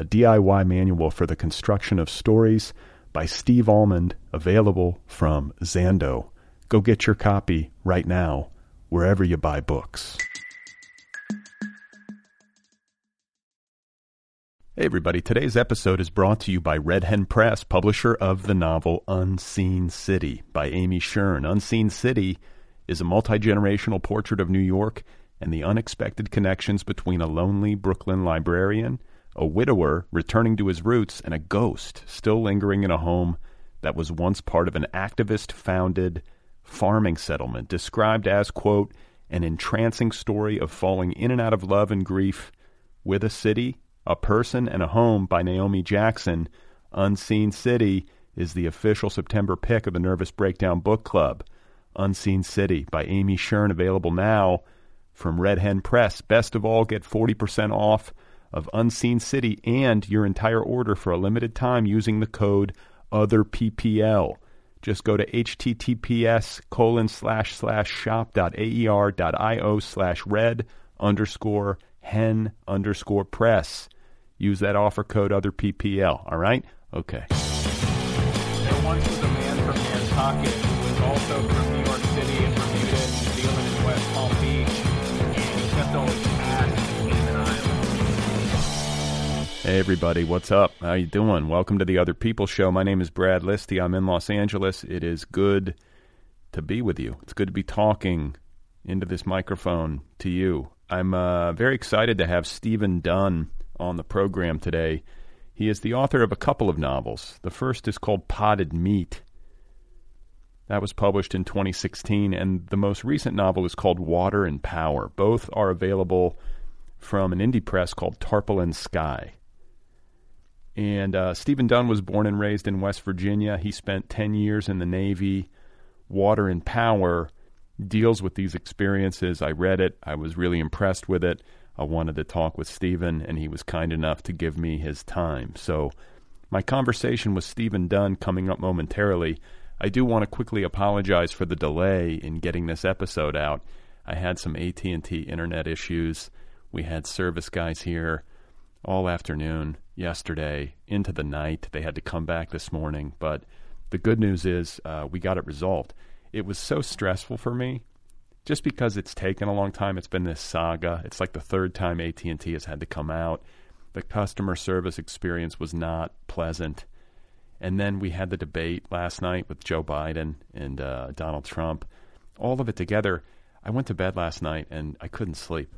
a DIY manual for the construction of stories by Steve Almond, available from Zando. Go get your copy right now, wherever you buy books. Hey, everybody. Today's episode is brought to you by Red Hen Press, publisher of the novel Unseen City by Amy Shearn. Unseen City is a multi generational portrait of New York and the unexpected connections between a lonely Brooklyn librarian a widower returning to his roots, and a ghost still lingering in a home that was once part of an activist founded farming settlement, described as, quote, an entrancing story of falling in and out of love and grief with a city, a person, and a home by Naomi Jackson. Unseen City is the official September pick of the Nervous Breakdown Book Club. Unseen City by Amy Shearn, available now from Red Hen Press. Best of all, get 40% off of Unseen City and your entire order for a limited time using the code OTHERPPL. Just go to https colon slash slash shop dot aer dot io slash red underscore hen underscore press. Use that offer code OTHERPPL. All right? Okay. There once was a man from Nantucket who was also from Hey everybody, what's up? How you doing? Welcome to the Other People Show. My name is Brad Listi. I'm in Los Angeles. It is good to be with you. It's good to be talking into this microphone to you. I'm uh, very excited to have Steven Dunn on the program today. He is the author of a couple of novels. The first is called Potted Meat. That was published in 2016, and the most recent novel is called Water and Power. Both are available from an indie press called Tarpaulin Sky. And uh, Steven Dunn was born and raised in West Virginia. He spent 10 years in the Navy. Water and Power deals with these experiences. I read it, I was really impressed with it. I wanted to talk with Steven, and he was kind enough to give me his time. So, my conversation with Steven Dunn coming up momentarily. I do want to quickly apologize for the delay in getting this episode out. I had some AT&T internet issues. We had service guys here all afternoon yesterday into the night. They had to come back this morning, but the good news is uh, we got it resolved. It was so stressful for me, just because it's taken a long time. It's been this saga. It's like the third time AT and T has had to come out. The customer service experience was not pleasant, and then we had the debate last night with Joe Biden and uh, Donald Trump. All of it together. I went to bed last night and I couldn't sleep.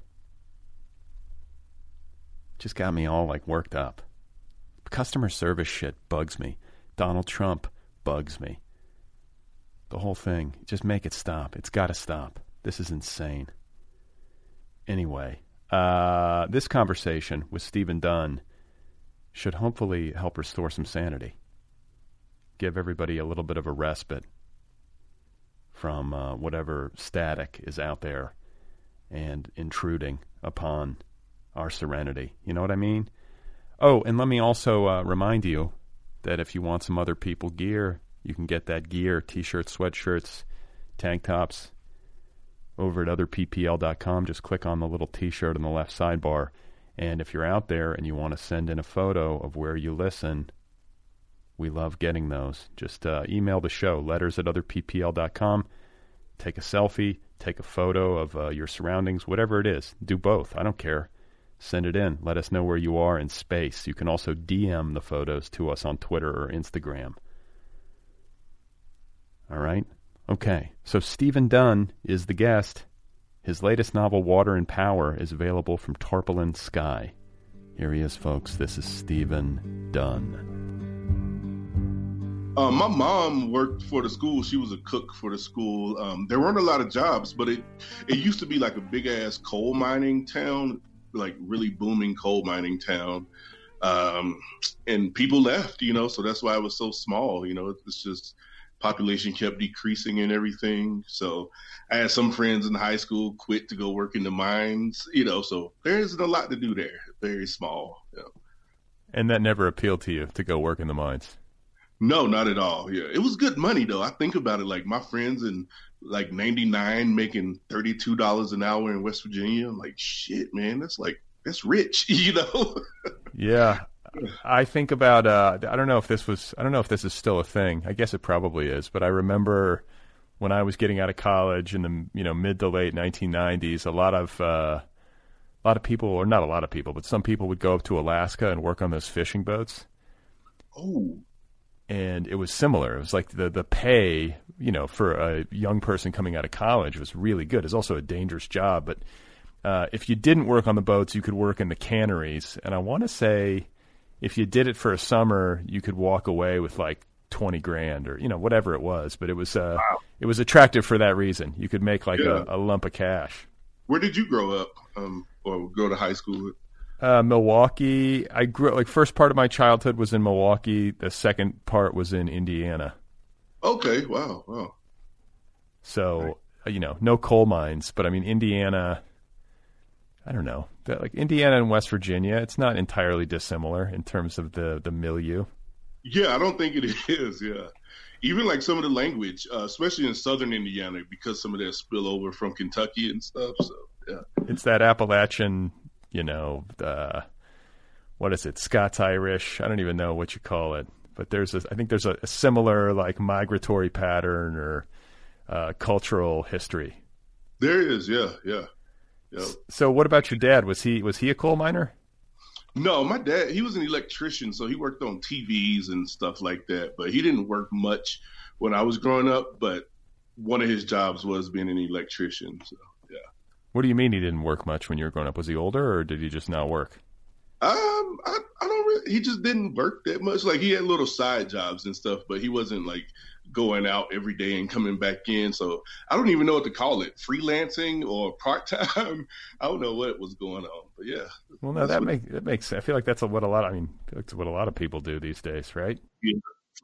Just got me all like worked up. Customer service shit bugs me. Donald Trump bugs me. The whole thing. Just make it stop. It's got to stop. This is insane. Anyway, uh, this conversation with Steven Dunn should hopefully help restore some sanity. Give everybody a little bit of a respite from uh, whatever static is out there and intruding upon our serenity. You know what I mean? Oh, and let me also uh, remind you that if you want some other people gear, you can get that gear t shirts, sweatshirts, tank tops over at otherppl.com. Just click on the little t shirt on the left sidebar. And if you're out there and you want to send in a photo of where you listen, we love getting those. Just uh, email the show, letters at otherppl.com. Take a selfie, take a photo of uh, your surroundings, whatever it is. Do both. I don't care send it in. Let us know where you are in space. You can also DM the photos to us on Twitter or Instagram. All right. Okay. So Steven Dunn is the guest. His latest novel, Water and Power, is available from Tarpaulin Sky. Here he is, folks. This is Steven Dunn. Uh, my mom worked for the school. She was a cook for the school. Um, there weren't a lot of jobs, but it it used to be like a big ass coal mining town, like really booming coal mining town. Um, and people left, you know, so that's why it was so small. You know, it's just population kept decreasing and everything. So I had some friends in high school quit to go work in the mines, you know, so there isn't a lot to do there. Very small. You know. And that never appealed to you to go work in the mines? No, not at all. Yeah, it was good money though. I think about it, like my friends in like '99 making thirty-two dollars an hour in West Virginia. I'm like, shit, man, that's like that's rich, you know? yeah, I think about. Uh, I don't know if this was. I don't know if this is still a thing. I guess it probably is. But I remember when I was getting out of college in the you know mid to late 1990s, a lot of uh, a lot of people, or not a lot of people, but some people would go up to Alaska and work on those fishing boats. Oh, and it was similar. It was like the the pay, you know, for a young person coming out of college was really good. It's also a dangerous job, but uh, if you didn't work on the boats, you could work in the canneries. And I want to say, if you did it for a summer, you could walk away with like twenty grand or you know whatever it was. But it was uh, wow. it was attractive for that reason. You could make like yeah. a, a, lump of cash. Where did you grow up, um, or go to high school? Uh, Milwaukee. I grew like first part of my childhood was in Milwaukee. The second part was in Indiana. Okay. Wow. Wow. So right. you know, no coal mines, but I mean Indiana. I don't know, like Indiana and West Virginia. It's not entirely dissimilar in terms of the the milieu. Yeah, I don't think it is. Yeah, even like some of the language, uh, especially in Southern Indiana, because some of that spillover from Kentucky and stuff. So yeah, it's that Appalachian you know, uh, what is it, Scots Irish? I don't even know what you call it, but there's a, I think there's a, a similar like migratory pattern or uh, cultural history. There is, yeah, yeah. Yep. So, what about your dad? Was he was he a coal miner? No, my dad he was an electrician, so he worked on TVs and stuff like that. But he didn't work much when I was growing up. But one of his jobs was being an electrician. So yeah. What do you mean he didn't work much when you were growing up? Was he older or did he just not work? Um, I, I don't really. He just didn't work that much. Like he had little side jobs and stuff, but he wasn't like going out every day and coming back in. So I don't even know what to call it, freelancing or part time. I don't know what was going on, but yeah. Well, no, that makes that makes. I feel like that's what a lot. I mean, that's what a lot of people do these days, right? Yeah,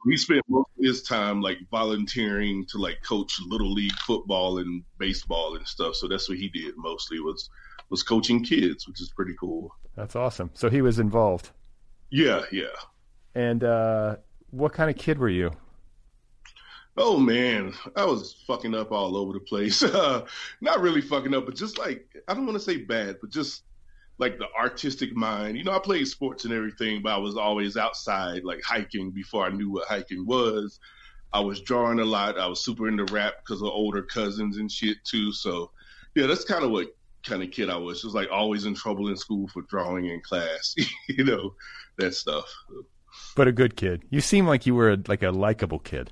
he spent most of his time like volunteering to like coach little league football and baseball and stuff. So that's what he did mostly was was coaching kids, which is pretty cool. That's awesome. So he was involved. Yeah, yeah. And uh, what kind of kid were you? Oh man, I was fucking up all over the place. Uh, not really fucking up, but just like I don't want to say bad, but just like the artistic mind. You know, I played sports and everything, but I was always outside, like hiking before I knew what hiking was. I was drawing a lot. I was super into rap because of older cousins and shit too. So, yeah, that's kind of what kind of kid I was. Just like always in trouble in school for drawing in class, you know, that stuff. But a good kid. You seem like you were a, like a likable kid.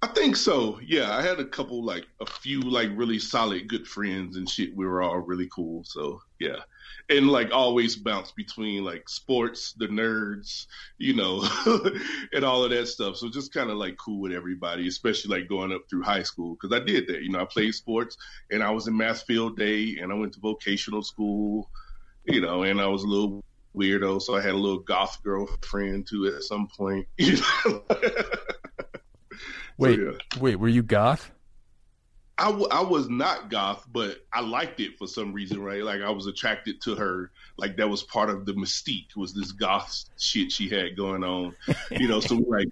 I think so. Yeah, I had a couple, like a few, like really solid, good friends and shit. We were all really cool. So yeah, and like always bounce between like sports, the nerds, you know, and all of that stuff. So just kind of like cool with everybody, especially like going up through high school because I did that. You know, I played sports and I was in math field day and I went to vocational school, you know, and I was a little weirdo, so I had a little goth girlfriend too at some point. You know? Wait, so, yeah. wait, were you goth? I, w- I was not goth, but I liked it for some reason, right? Like I was attracted to her. Like that was part of the mystique was this goth shit she had going on, you know. so like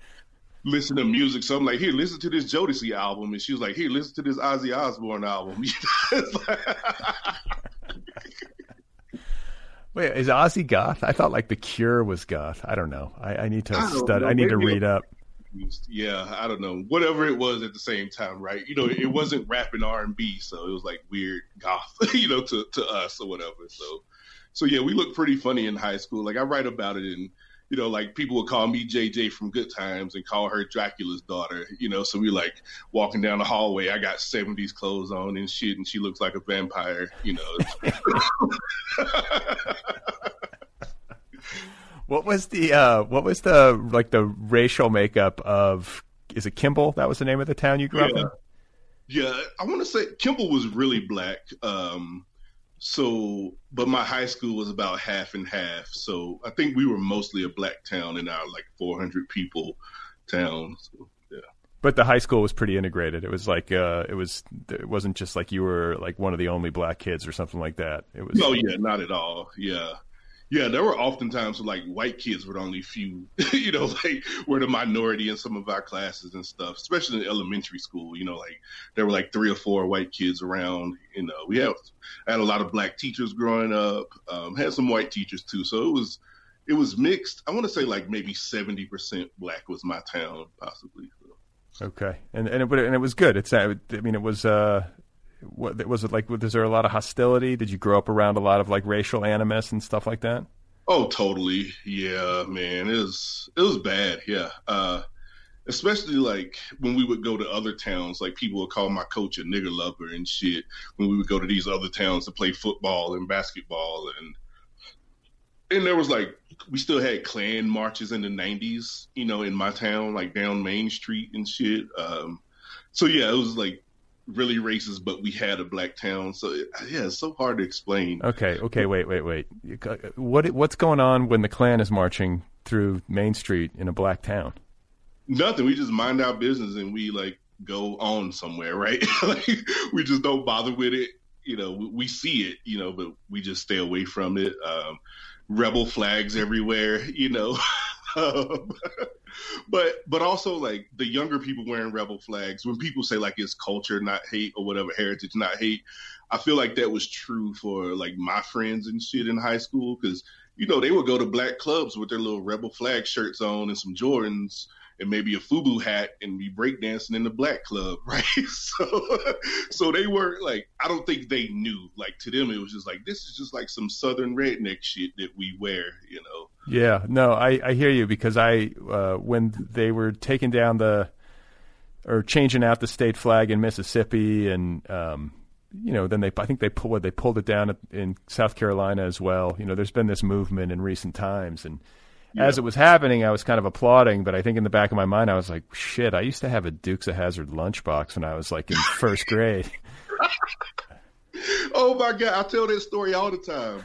listen to music. So I'm like, here, listen to this Jodeci album, and she was like, here, listen to this Ozzy Osbourne album. Wait, is Ozzy goth? I thought like The Cure was goth. I don't know. I, I need to study. I need to read up confused. Yeah, I don't know. Whatever it was at the same time, right? You know, it wasn't rap and R and B, so it was like weird goth, you know, to to us or whatever. So, so yeah, we looked pretty funny in high school. Like I write about it in you know, like people would call me JJ from Good Times and call her Dracula's daughter, you know. So we like walking down the hallway. I got 70s clothes on and shit, and she looks like a vampire, you know. what was the uh, what was the like the racial makeup of is it Kimball? That was the name of the town you grew yeah. up in? Yeah, I want to say Kimball was really black. Um, so, but my high school was about half and half. So I think we were mostly a black town in our like 400 people town. So, yeah. But the high school was pretty integrated. It was like uh, it was it wasn't just like you were like one of the only black kids or something like that. It was No, yeah, not at all. Yeah. Yeah, there were often times like white kids were the only few, you know, like were the minority in some of our classes and stuff, especially in elementary school. You know, like there were like three or four white kids around. You know, we had had a lot of black teachers growing up, um, had some white teachers too. So it was it was mixed. I want to say like maybe seventy percent black was my town, possibly. So. Okay, and and it, and it was good. It's I mean it was uh what was it like? Was there a lot of hostility? Did you grow up around a lot of like racial animus and stuff like that? Oh, totally. Yeah, man. It was it was bad. Yeah. Uh, especially like when we would go to other towns, like people would call my coach a nigger lover and shit. When we would go to these other towns to play football and basketball, and and there was like we still had Klan marches in the '90s, you know, in my town, like down Main Street and shit. Um, so yeah, it was like really racist, but we had a black town. So yeah, it's so hard to explain. Okay, okay, wait, wait, wait. What what's going on when the Klan is marching through Main Street in a black town? Nothing. We just mind our business and we like go on somewhere, right? like we just don't bother with it. You know, we, we see it, you know, but we just stay away from it. Um, rebel flags everywhere, you know. Um, but but also like the younger people wearing rebel flags when people say like it's culture not hate or whatever heritage not hate i feel like that was true for like my friends and shit in high school because you know they would go to black clubs with their little rebel flag shirts on and some jordans and maybe a FUBU hat and be breakdancing in the black club, right? So, so they were like, I don't think they knew. Like to them, it was just like this is just like some southern redneck shit that we wear, you know. Yeah, no, I I hear you because I uh, when they were taking down the or changing out the state flag in Mississippi and um, you know, then they I think they pulled they pulled it down in South Carolina as well. You know, there's been this movement in recent times, and yeah. as it was happening, I was kind of applauding, but I think in the back of my mind, I was like, "Shit, I used to have a Dukes of Hazzard lunchbox when I was like in first grade." oh my god, I tell that story all the time.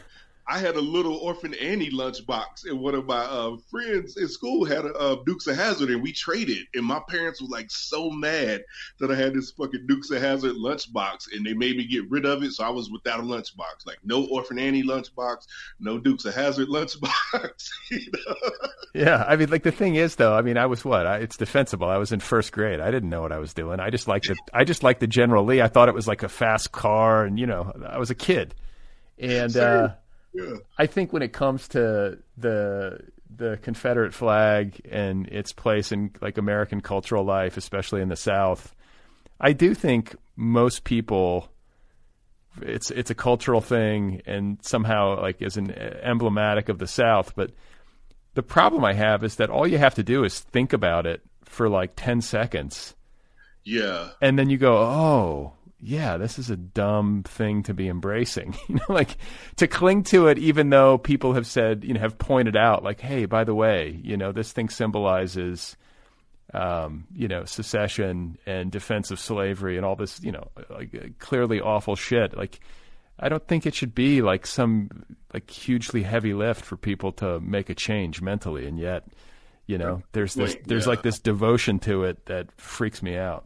I had a little orphan Annie lunchbox, and one of my uh, friends in school had a uh, Dukes of Hazzard, and we traded. And my parents were like so mad that I had this fucking Dukes of Hazzard lunchbox, and they made me get rid of it. So I was without a lunchbox, like no orphan Annie lunchbox, no Dukes of Hazzard lunchbox. you know? Yeah, I mean, like the thing is, though, I mean, I was what? I, it's defensible. I was in first grade. I didn't know what I was doing. I just liked the, I just liked the General Lee. I thought it was like a fast car, and you know, I was a kid, and. uh yeah. I think when it comes to the the Confederate flag and its place in like American cultural life, especially in the South, I do think most people it's it's a cultural thing and somehow like is an emblematic of the South. But the problem I have is that all you have to do is think about it for like ten seconds. Yeah. And then you go, oh, yeah, this is a dumb thing to be embracing. you know, like to cling to it, even though people have said, you know, have pointed out, like, hey, by the way, you know, this thing symbolizes, um, you know, secession and defense of slavery and all this, you know, like clearly awful shit. Like, I don't think it should be like some like hugely heavy lift for people to make a change mentally, and yet, you know, there's this, there's like this devotion to it that freaks me out.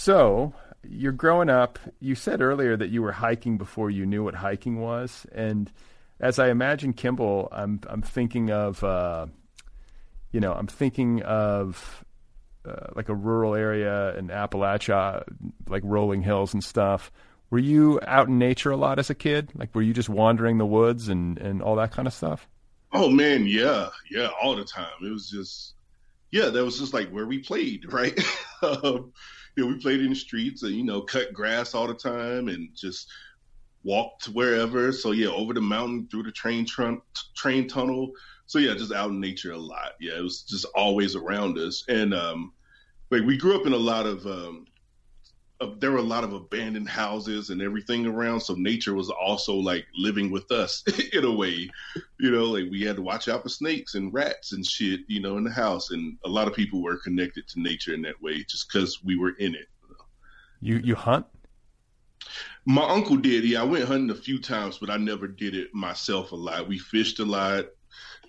So, you're growing up. You said earlier that you were hiking before you knew what hiking was, and as I imagine Kimball, I'm I'm thinking of, uh, you know, I'm thinking of uh, like a rural area in Appalachia, like rolling hills and stuff. Were you out in nature a lot as a kid? Like, were you just wandering the woods and and all that kind of stuff? Oh man, yeah, yeah, all the time. It was just, yeah, that was just like where we played, right? um, you know, we played in the streets and you know, cut grass all the time and just walked wherever. So yeah, over the mountain, through the train train tunnel. So yeah, just out in nature a lot. Yeah, it was just always around us. And um, like we grew up in a lot of um, uh, there were a lot of abandoned houses and everything around. So nature was also like living with us in a way, you know, like we had to watch out for snakes and rats and shit, you know, in the house. And a lot of people were connected to nature in that way just because we were in it. You you hunt? My uncle did. Yeah, I went hunting a few times, but I never did it myself a lot. We fished a lot,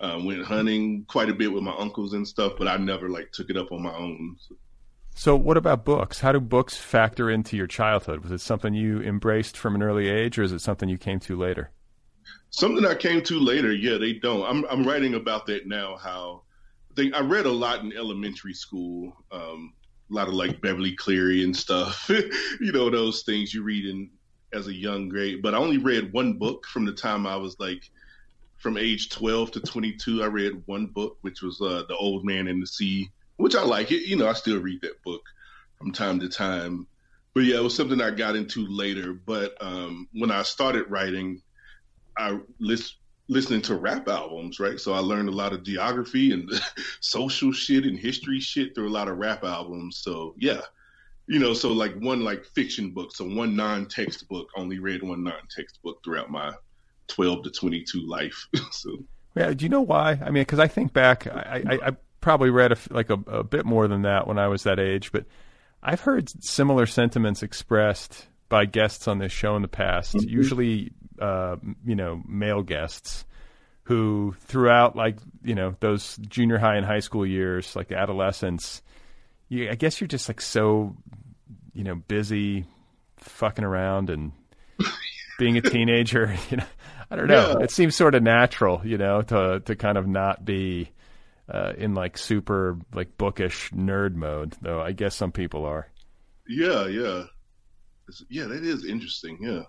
uh, went hunting quite a bit with my uncles and stuff, but I never like took it up on my own. So. So, what about books? How do books factor into your childhood? Was it something you embraced from an early age, or is it something you came to later? Something I came to later. Yeah, they don't. I'm I'm writing about that now. How I I read a lot in elementary school. Um, a lot of like Beverly Cleary and stuff. you know those things you read in as a young grade. But I only read one book from the time I was like from age 12 to 22. I read one book, which was uh, The Old Man and the Sea which I like it. You know, I still read that book from time to time. But yeah, it was something I got into later. But um, when I started writing, I list, listening to rap albums, right? So I learned a lot of geography and social shit and history shit through a lot of rap albums. So yeah, you know, so like one like fiction book, so one non-text book. Only read one non-text book throughout my twelve to twenty-two life. so yeah, do you know why? I mean, because I think back, I, I, I probably read a, like a, a bit more than that when I was that age, but I've heard similar sentiments expressed by guests on this show in the past. Mm-hmm. Usually, uh, you know, male guests who, throughout like you know those junior high and high school years, like adolescence, you, I guess you're just like so, you know, busy fucking around and being a teenager. You know, I don't know. Yeah. It seems sort of natural, you know, to to kind of not be uh, in like super like bookish nerd mode, though. I guess some people are. Yeah, yeah, it's, yeah. That is interesting. Yeah,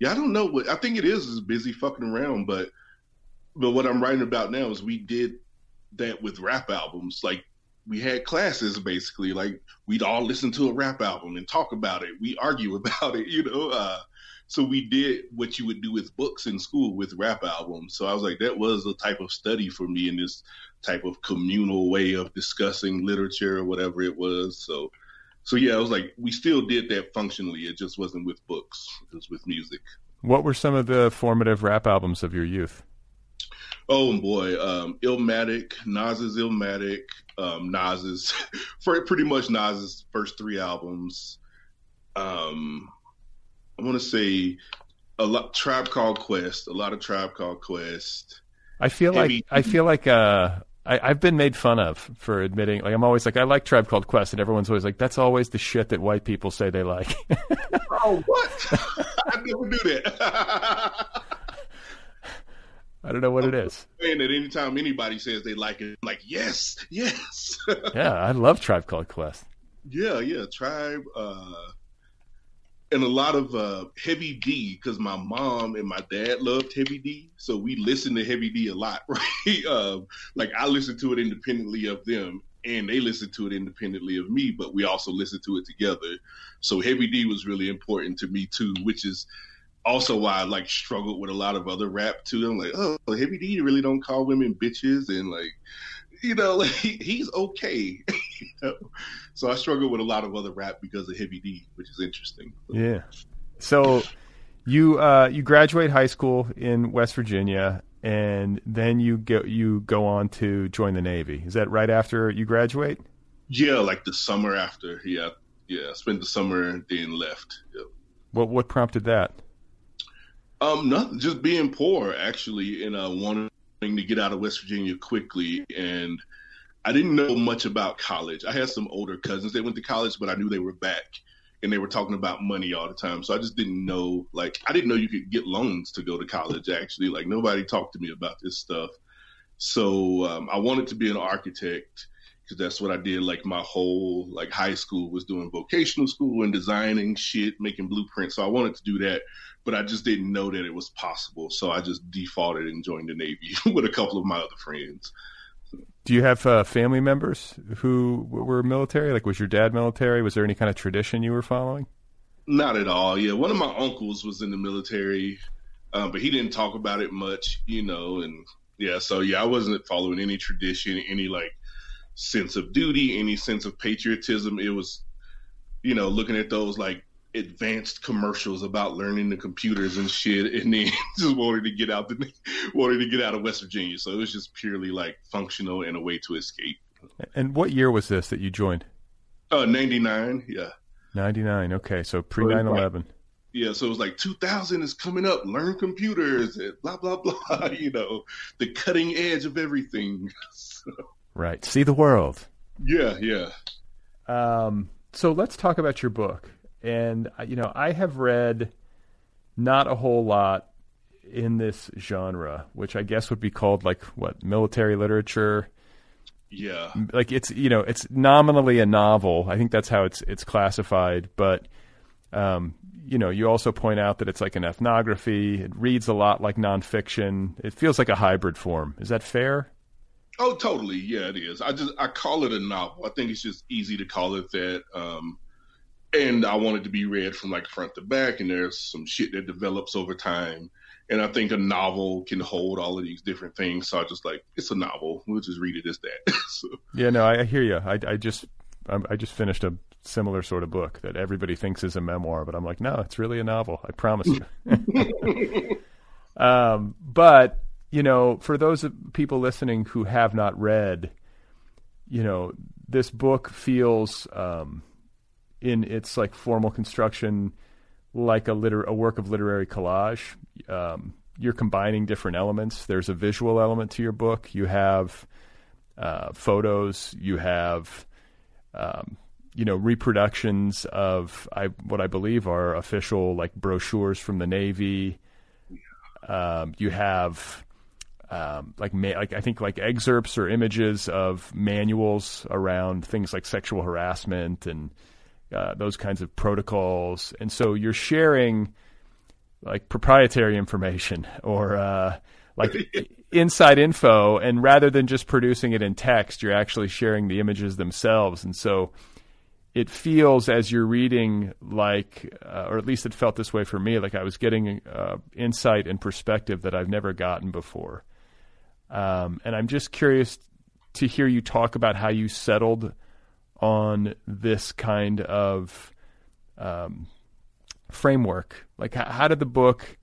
yeah. I don't know what I think it is is busy fucking around, but but what I'm writing about now is we did that with rap albums. Like we had classes basically. Like we'd all listen to a rap album and talk about it. We argue about it. You know. Uh, so we did what you would do with books in school with rap albums. So I was like, that was a type of study for me in this type of communal way of discussing literature or whatever it was. So, so yeah, I was like, we still did that functionally. It just wasn't with books; it was with music. What were some of the formative rap albums of your youth? Oh boy, um, Illmatic, Nas's Illmatic, um, Nas's, for pretty much Nas's first three albums. Um, I want to say a lot Tribe Called Quest, a lot of Tribe Called Quest. I feel like I feel like uh, I, have been made fun of for admitting. Like I'm always like I like Tribe Called Quest, and everyone's always like that's always the shit that white people say they like. Oh, what? I never knew that. I don't know what it is. And that anytime anybody says they like it, I'm like, yes, yes. Yeah, I love Tribe Called Quest. yeah, yeah. Tribe, uh, and a lot of uh, Heavy D because my mom and my dad loved Heavy D, so we listened to Heavy D a lot, right? Uh, like I listened to it independently of them, and they listened to it independently of me, but we also listened to it together. So Heavy D was really important to me too, which is also why I like struggled with a lot of other rap too. I'm like, oh, Heavy D really don't call women bitches, and like, you know, like he's okay. you know? So I struggle with a lot of other rap because of Heavy D, which is interesting. Yeah. So you uh, you graduate high school in West Virginia, and then you go you go on to join the Navy. Is that right after you graduate? Yeah, like the summer after. Yeah, yeah. Spent the summer and then left. Yeah. What what prompted that? Um, nothing. Just being poor, actually, and uh, wanting to get out of West Virginia quickly. And I didn't know much about college. I had some older cousins that went to college, but I knew they were back, and they were talking about money all the time. So I just didn't know. Like, I didn't know you could get loans to go to college. Actually, like nobody talked to me about this stuff. So um, I wanted to be an architect because that's what I did. Like my whole like high school was doing vocational school and designing shit, making blueprints. So I wanted to do that, but I just didn't know that it was possible. So I just defaulted and joined the Navy with a couple of my other friends. Do you have uh, family members who were military? Like, was your dad military? Was there any kind of tradition you were following? Not at all. Yeah, one of my uncles was in the military, um, but he didn't talk about it much, you know. And yeah, so yeah, I wasn't following any tradition, any like sense of duty, any sense of patriotism. It was, you know, looking at those like advanced commercials about learning the computers and shit, and then just wanted to get out the wanted to get out of West Virginia. So it was just purely like functional and a way to escape. And what year was this that you joined? Uh, ninety nine. Yeah. Ninety nine. Okay, so pre 9-11. Yeah, so it was like 2000 is coming up. Learn computers and blah blah blah. You know, the cutting edge of everything. So, Right. See the world. yeah, yeah. Um, so let's talk about your book. And uh, you know, I have read not a whole lot in this genre, which I guess would be called like what military literature. Yeah. Like it's you know it's nominally a novel. I think that's how it's it's classified. But um, you know, you also point out that it's like an ethnography. It reads a lot like nonfiction. It feels like a hybrid form. Is that fair? Oh, totally. Yeah, it is. I just I call it a novel. I think it's just easy to call it that. Um, and I want it to be read from like front to back. And there's some shit that develops over time. And I think a novel can hold all of these different things. So I just like it's a novel. We'll just read it as that. so, Yeah, no, I, I hear you. I, I just I, I just finished a similar sort of book that everybody thinks is a memoir, but I'm like, no, it's really a novel. I promise you. um, but you know, for those people listening who have not read, you know, this book feels um, in its like formal construction like a liter- a work of literary collage. Um, you're combining different elements. There's a visual element to your book. You have uh, photos. You have um, you know reproductions of I, what I believe are official like brochures from the Navy. Um, you have um, like ma- like I think like excerpts or images of manuals around things like sexual harassment and uh, those kinds of protocols, and so you're sharing like proprietary information or uh, like inside info, and rather than just producing it in text, you're actually sharing the images themselves, and so it feels as you're reading like, uh, or at least it felt this way for me, like I was getting uh, insight and perspective that I've never gotten before. Um, and I'm just curious to hear you talk about how you settled on this kind of um, framework. Like, how, how did the book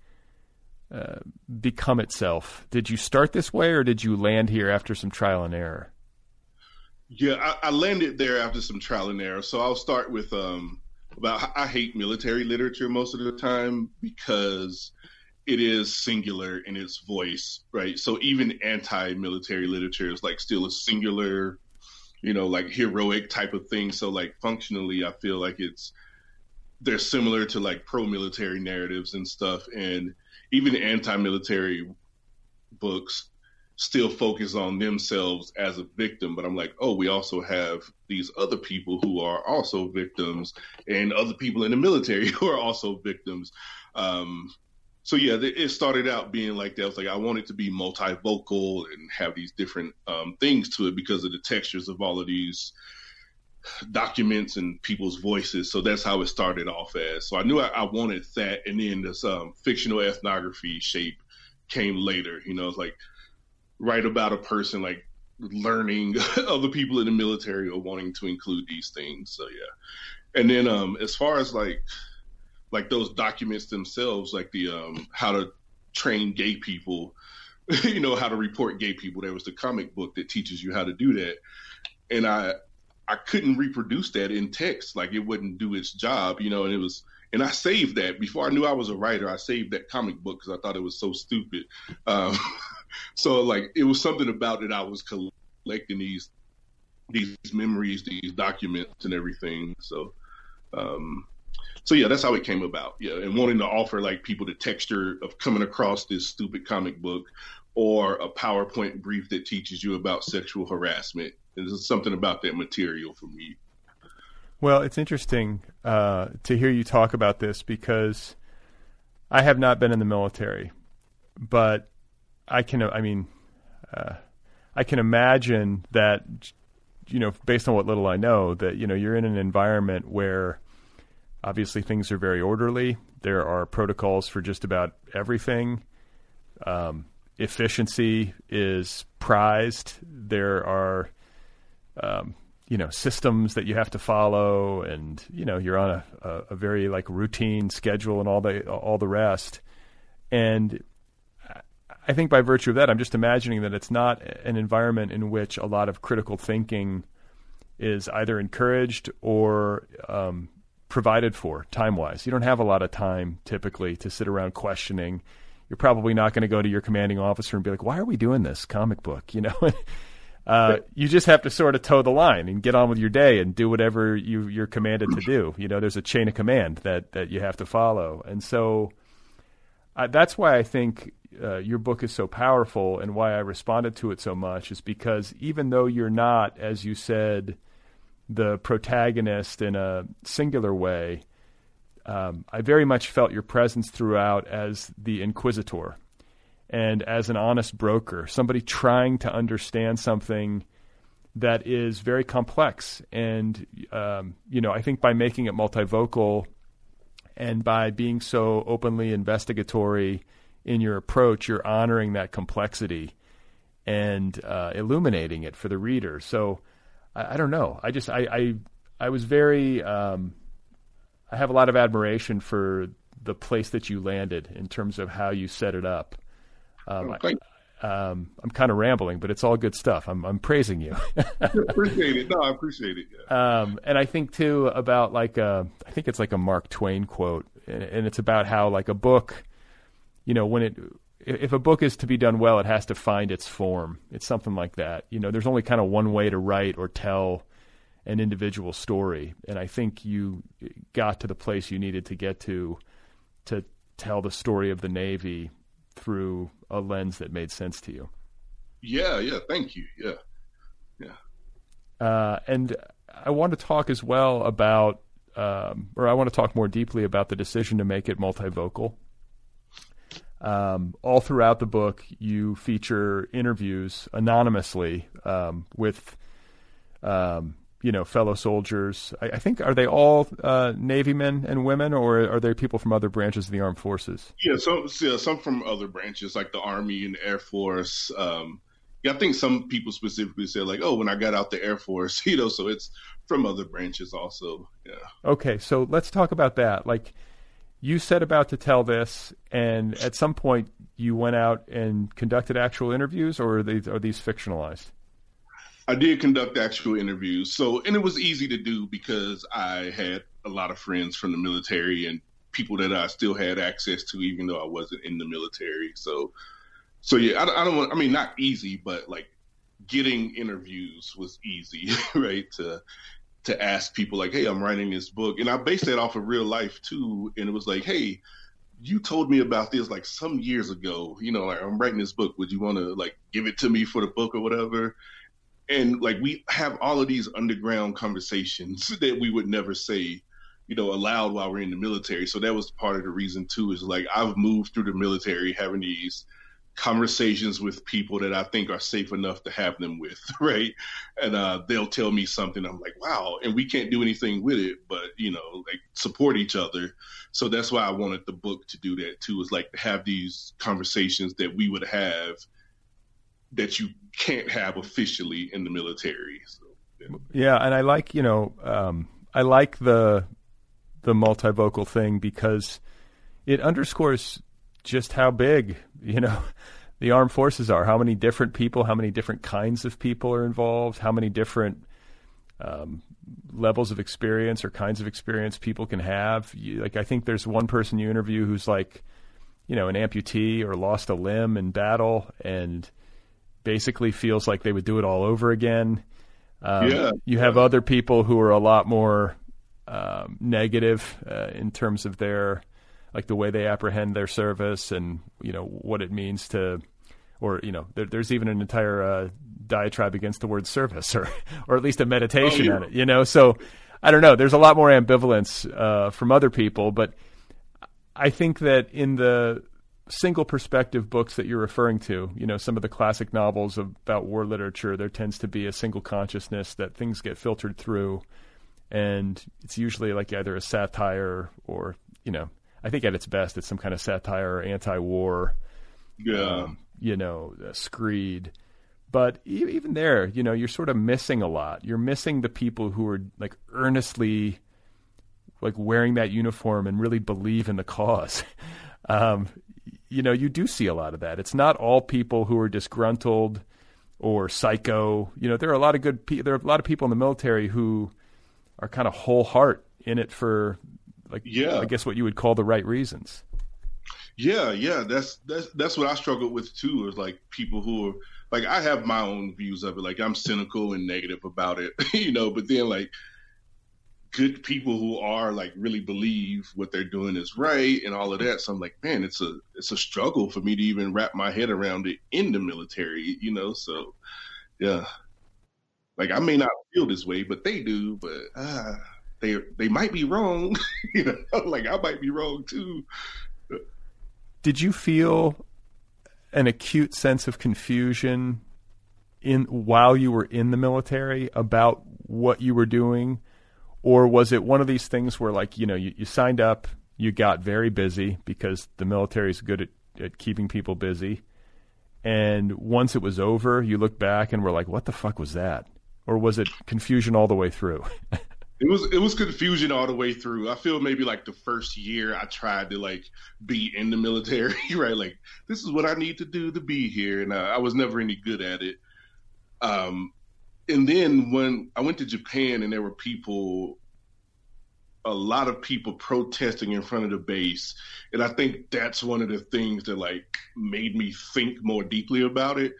uh, become itself? Did you start this way, or did you land here after some trial and error? Yeah, I, I landed there after some trial and error. So I'll start with um, about I hate military literature most of the time because it is singular in its voice, right? So even anti-military literature is like still a singular, you know, like heroic type of thing. So like functionally, I feel like it's they're similar to like pro-military narratives and stuff, and even anti-military books still focus on themselves as a victim. But I'm like, oh, we also have these other people who are also victims, and other people in the military who are also victims. Um, so yeah, it started out being like that. I was like, I wanted to be multivocal and have these different um, things to it because of the textures of all of these documents and people's voices. So that's how it started off as. So I knew I, I wanted that, and then this um, fictional ethnography shape came later. You know, it's like write about a person like learning other people in the military or wanting to include these things. So yeah, and then um, as far as like like those documents themselves, like the um, how to train gay people, you know, how to report gay people. There was the comic book that teaches you how to do that, and I I couldn't reproduce that in text, like it wouldn't do its job, you know, and it was. And I saved that before I knew I was a writer. I saved that comic book because I thought it was so stupid. Um, so like it was something about it. I was collecting these these memories, these documents, and everything. So um, so yeah, that's how it came about. Yeah, and wanting to offer like people the texture of coming across this stupid comic book or a PowerPoint brief that teaches you about sexual harassment. There's something about that material for me. Well, it's interesting uh, to hear you talk about this because I have not been in the military, but I can, I mean, uh, I can imagine that, you know, based on what little I know, that you know you're in an environment where Obviously, things are very orderly. There are protocols for just about everything. Um, efficiency is prized. There are, um, you know, systems that you have to follow, and you know, you're on a, a, a very like routine schedule and all the all the rest. And I think by virtue of that, I'm just imagining that it's not an environment in which a lot of critical thinking is either encouraged or um, provided for time wise. You don't have a lot of time typically to sit around questioning. You're probably not going to go to your commanding officer and be like, "Why are we doing this comic book?" You know, uh, you just have to sort of toe the line and get on with your day and do whatever you you're commanded to do. You know, there's a chain of command that that you have to follow, and so that's why I think uh, your book is so powerful and why I responded to it so much is because even though you're not, as you said the protagonist in a singular way, um, I very much felt your presence throughout as the inquisitor and as an honest broker, somebody trying to understand something that is very complex. And, um, you know, I think by making it multivocal and by being so openly investigatory in your approach, you're honoring that complexity and uh, illuminating it for the reader. So, I, I don't know. I just I I, I was very um, I have a lot of admiration for the place that you landed in terms of how you set it up. Um, okay. I, um, I'm kind of rambling, but it's all good stuff. I'm, I'm praising you. appreciate it. No, I appreciate it. Yeah. Um, and I think too about like a, I think it's like a Mark Twain quote, and, and it's about how like a book, you know, when it if a book is to be done well, it has to find its form. It's something like that. You know, there's only kind of one way to write or tell an individual story, and I think you got to the place you needed to get to to tell the story of the Navy through a lens that made sense to you. Yeah, yeah, thank you. Yeah, yeah. Uh, and I want to talk as well about, um, or I want to talk more deeply about the decision to make it multivocal um, all throughout the book, you feature interviews anonymously um, with, um, you know, fellow soldiers. I, I think are they all uh, Navy men and women, or are they people from other branches of the armed forces? Yeah, some yeah, some from other branches like the Army and Air Force. Um, yeah, I think some people specifically said like, "Oh, when I got out the Air Force," you know, so it's from other branches also. Yeah. Okay, so let's talk about that. Like you set about to tell this, and at some point you went out and conducted actual interviews, or are, are these fictionalized? I did conduct actual interviews. So, and it was easy to do because I had a lot of friends from the military and people that I still had access to, even though I wasn't in the military. So, so yeah, I, I don't want, I mean, not easy, but like getting interviews was easy, right? To, to ask people like, "Hey, I'm writing this book," and I based that off of real life too. And it was like, "Hey, you told me about this like some years ago. You know, like I'm writing this book. Would you want to like give it to me for the book or whatever?" And like we have all of these underground conversations that we would never say, you know, aloud while we're in the military. So that was part of the reason too. Is like I've moved through the military having these conversations with people that I think are safe enough to have them with, right? And uh, they'll tell me something. I'm like, wow, and we can't do anything with it, but you know, like support each other. So that's why I wanted the book to do that too. Is like to have these conversations that we would have that you can't have officially in the military. So, yeah. yeah. and I like you know, um, I like the the multivocal thing because it underscores just how big you know the armed forces are. How many different people, how many different kinds of people are involved, how many different um, levels of experience or kinds of experience people can have. You, like I think there's one person you interview who's like, you know, an amputee or lost a limb in battle and basically feels like they would do it all over again. Um, yeah. You have other people who are a lot more um, negative uh, in terms of their like the way they apprehend their service and you know what it means to or you know there, there's even an entire uh, diatribe against the word service or or at least a meditation oh, yeah. on it you know so i don't know there's a lot more ambivalence uh, from other people but i think that in the single perspective books that you're referring to you know some of the classic novels about war literature there tends to be a single consciousness that things get filtered through and it's usually like either a satire or you know I think at its best, it's some kind of satire or anti-war. Yeah. Um, you know, screed. But even there, you know, you're sort of missing a lot. You're missing the people who are like earnestly like wearing that uniform and really believe in the cause. Um, you know, you do see a lot of that. It's not all people who are disgruntled or psycho. You know, there are a lot of good. Pe- there are a lot of people in the military who are kind of whole heart in it for like yeah, I guess what you would call the right reasons. Yeah, yeah, that's that's that's what I struggled with too. Is like people who are like I have my own views of it. Like I'm cynical and negative about it, you know. But then like good people who are like really believe what they're doing is right and all of that. So I'm like, man, it's a it's a struggle for me to even wrap my head around it in the military, you know. So yeah, like I may not feel this way, but they do. But uh, they they might be wrong. you know, like I might be wrong too. Did you feel an acute sense of confusion in while you were in the military about what you were doing, or was it one of these things where like you know you, you signed up, you got very busy because the military is good at, at keeping people busy, and once it was over, you look back and were like, what the fuck was that? Or was it confusion all the way through? It was it was confusion all the way through. I feel maybe like the first year I tried to like be in the military, right? Like this is what I need to do to be here, and uh, I was never any good at it. Um, and then when I went to Japan, and there were people, a lot of people protesting in front of the base, and I think that's one of the things that like made me think more deeply about it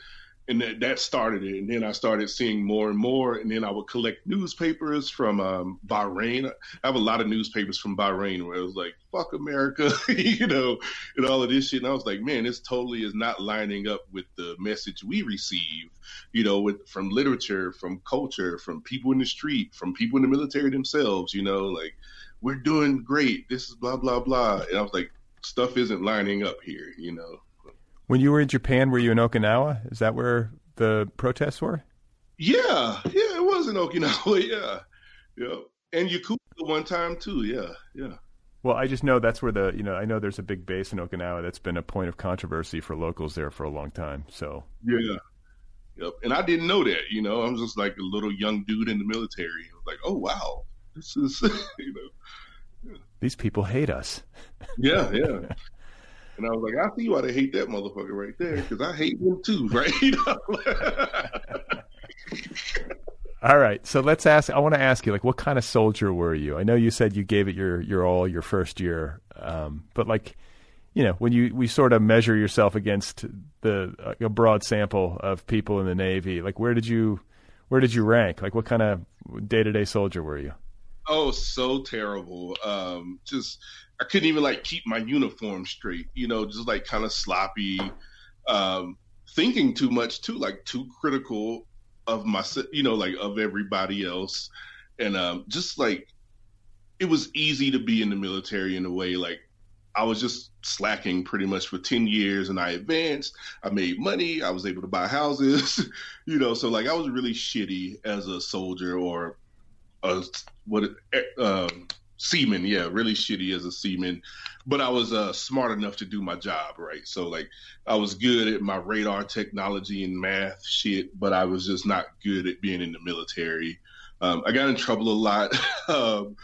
and that, that started it. And then I started seeing more and more. And then I would collect newspapers from um, Bahrain. I have a lot of newspapers from Bahrain where it was like, fuck America, you know, and all of this shit. And I was like, man, this totally is not lining up with the message we receive, you know, with from literature, from culture, from people in the street, from people in the military themselves, you know, like, we're doing great. This is blah, blah, blah. And I was like, stuff isn't lining up here, you know. When you were in Japan, were you in Okinawa? Is that where the protests were? Yeah, yeah, it was in Okinawa. Yeah, yeah, and Yakuza one time too. Yeah, yeah. Well, I just know that's where the you know I know there's a big base in Okinawa that's been a point of controversy for locals there for a long time. So yeah, yep. And I didn't know that. You know, I'm just like a little young dude in the military. I was like, oh wow, this is you know. Yeah. These people hate us. Yeah, yeah. And I was like, I see why they hate that motherfucker right there because I hate him too, right? all right, so let's ask. I want to ask you, like, what kind of soldier were you? I know you said you gave it your your all your first year, um, but like, you know, when you we sort of measure yourself against the a broad sample of people in the Navy, like, where did you where did you rank? Like, what kind of day to day soldier were you? Oh, so terrible. Um, just I couldn't even like keep my uniform straight. You know, just like kind of sloppy. Um, thinking too much too, like too critical of myself. you know, like of everybody else, and um, just like it was easy to be in the military in a way. Like I was just slacking pretty much for 10 years and I advanced. I made money. I was able to buy houses, you know, so like I was really shitty as a soldier or a what um, seaman. Yeah, really shitty as a seaman, but I was uh, smart enough to do my job, right? So like I was good at my radar technology and math shit, but I was just not good at being in the military. Um, I got in trouble a lot. um,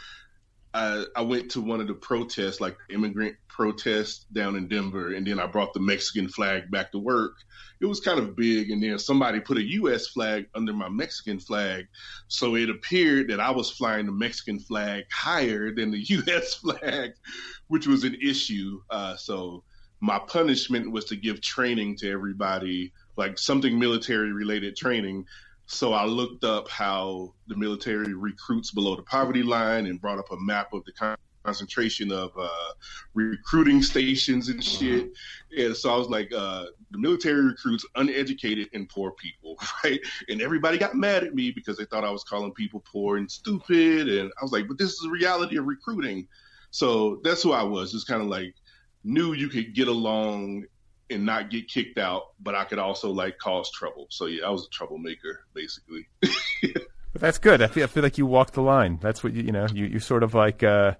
I, I went to one of the protests, like immigrant protests down in Denver, and then I brought the Mexican flag back to work. It was kind of big, and then somebody put a U.S. flag under my Mexican flag, so it appeared that I was flying the Mexican flag higher than the U.S. flag, which was an issue. Uh, so my punishment was to give training to everybody, like something military related training so I looked up how the military recruits below the poverty line and brought up a map of the concentration of uh, recruiting stations and shit. And so I was like, uh, the military recruits uneducated and poor people, right? And everybody got mad at me because they thought I was calling people poor and stupid. And I was like, but this is the reality of recruiting. So that's who I was, just kind of like knew you could get along and not get kicked out, but I could also like cause trouble. So yeah, I was a troublemaker basically. but that's good. I feel, I feel like you walked the line. That's what you you know you you sort of like uh,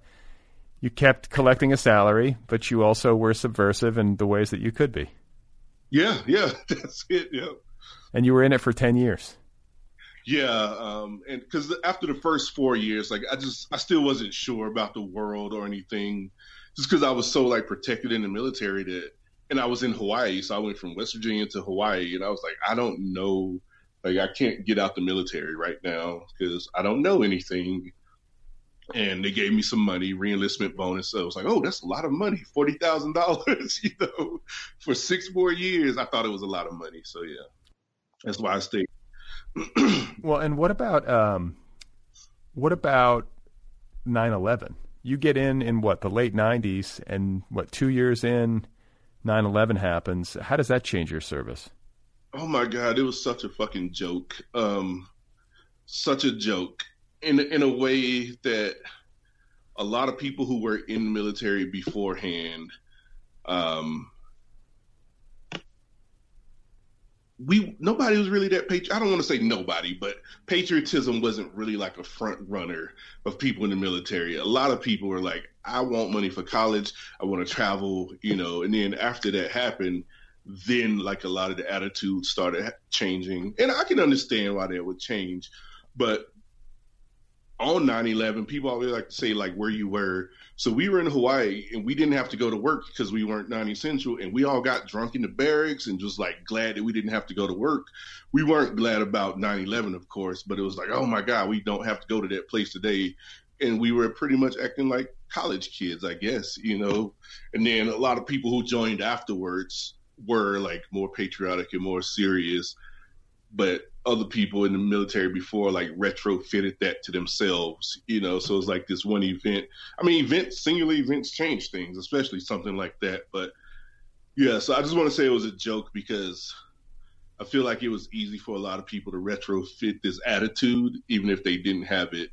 you kept collecting a salary, but you also were subversive in the ways that you could be. Yeah, yeah, that's it. Yeah. And you were in it for ten years. Yeah, um, and because after the first four years, like I just I still wasn't sure about the world or anything, just because I was so like protected in the military that and I was in Hawaii, so I went from West Virginia to Hawaii, and I was like, I don't know, like I can't get out the military right now because I don't know anything. And they gave me some money, reenlistment bonus. So I was like, oh, that's a lot of money, forty thousand dollars, you know, for six more years. I thought it was a lot of money, so yeah, that's why I stayed. well, and what about um, what about 9-11? You get in in what the late '90s, and what two years in 9/11 happens, how does that change your service? Oh my god, it was such a fucking joke. Um, such a joke in in a way that a lot of people who were in the military beforehand um, we nobody was really that patri- I don't want to say nobody, but patriotism wasn't really like a front runner of people in the military. A lot of people were like, I want money for college, I want to travel, you know. And then after that happened, then like a lot of the attitudes started changing, and I can understand why they would change, but on 9-11 people always like to say like where you were. So we were in hawaii and we didn't have to go to work because we weren't non-essential and we all got drunk in the barracks and just like glad that we didn't have to go to work. We weren't glad about 9-11 of course but it was like oh my god we don't have to go to that place today. And we were pretty much acting like college kids i guess you know? And then a lot of people who joined afterwards were like more patriotic and more serious but other people in the military before like retrofitted that to themselves, you know. So it's like this one event. I mean, events, singular events change things, especially something like that. But yeah, so I just want to say it was a joke because I feel like it was easy for a lot of people to retrofit this attitude, even if they didn't have it.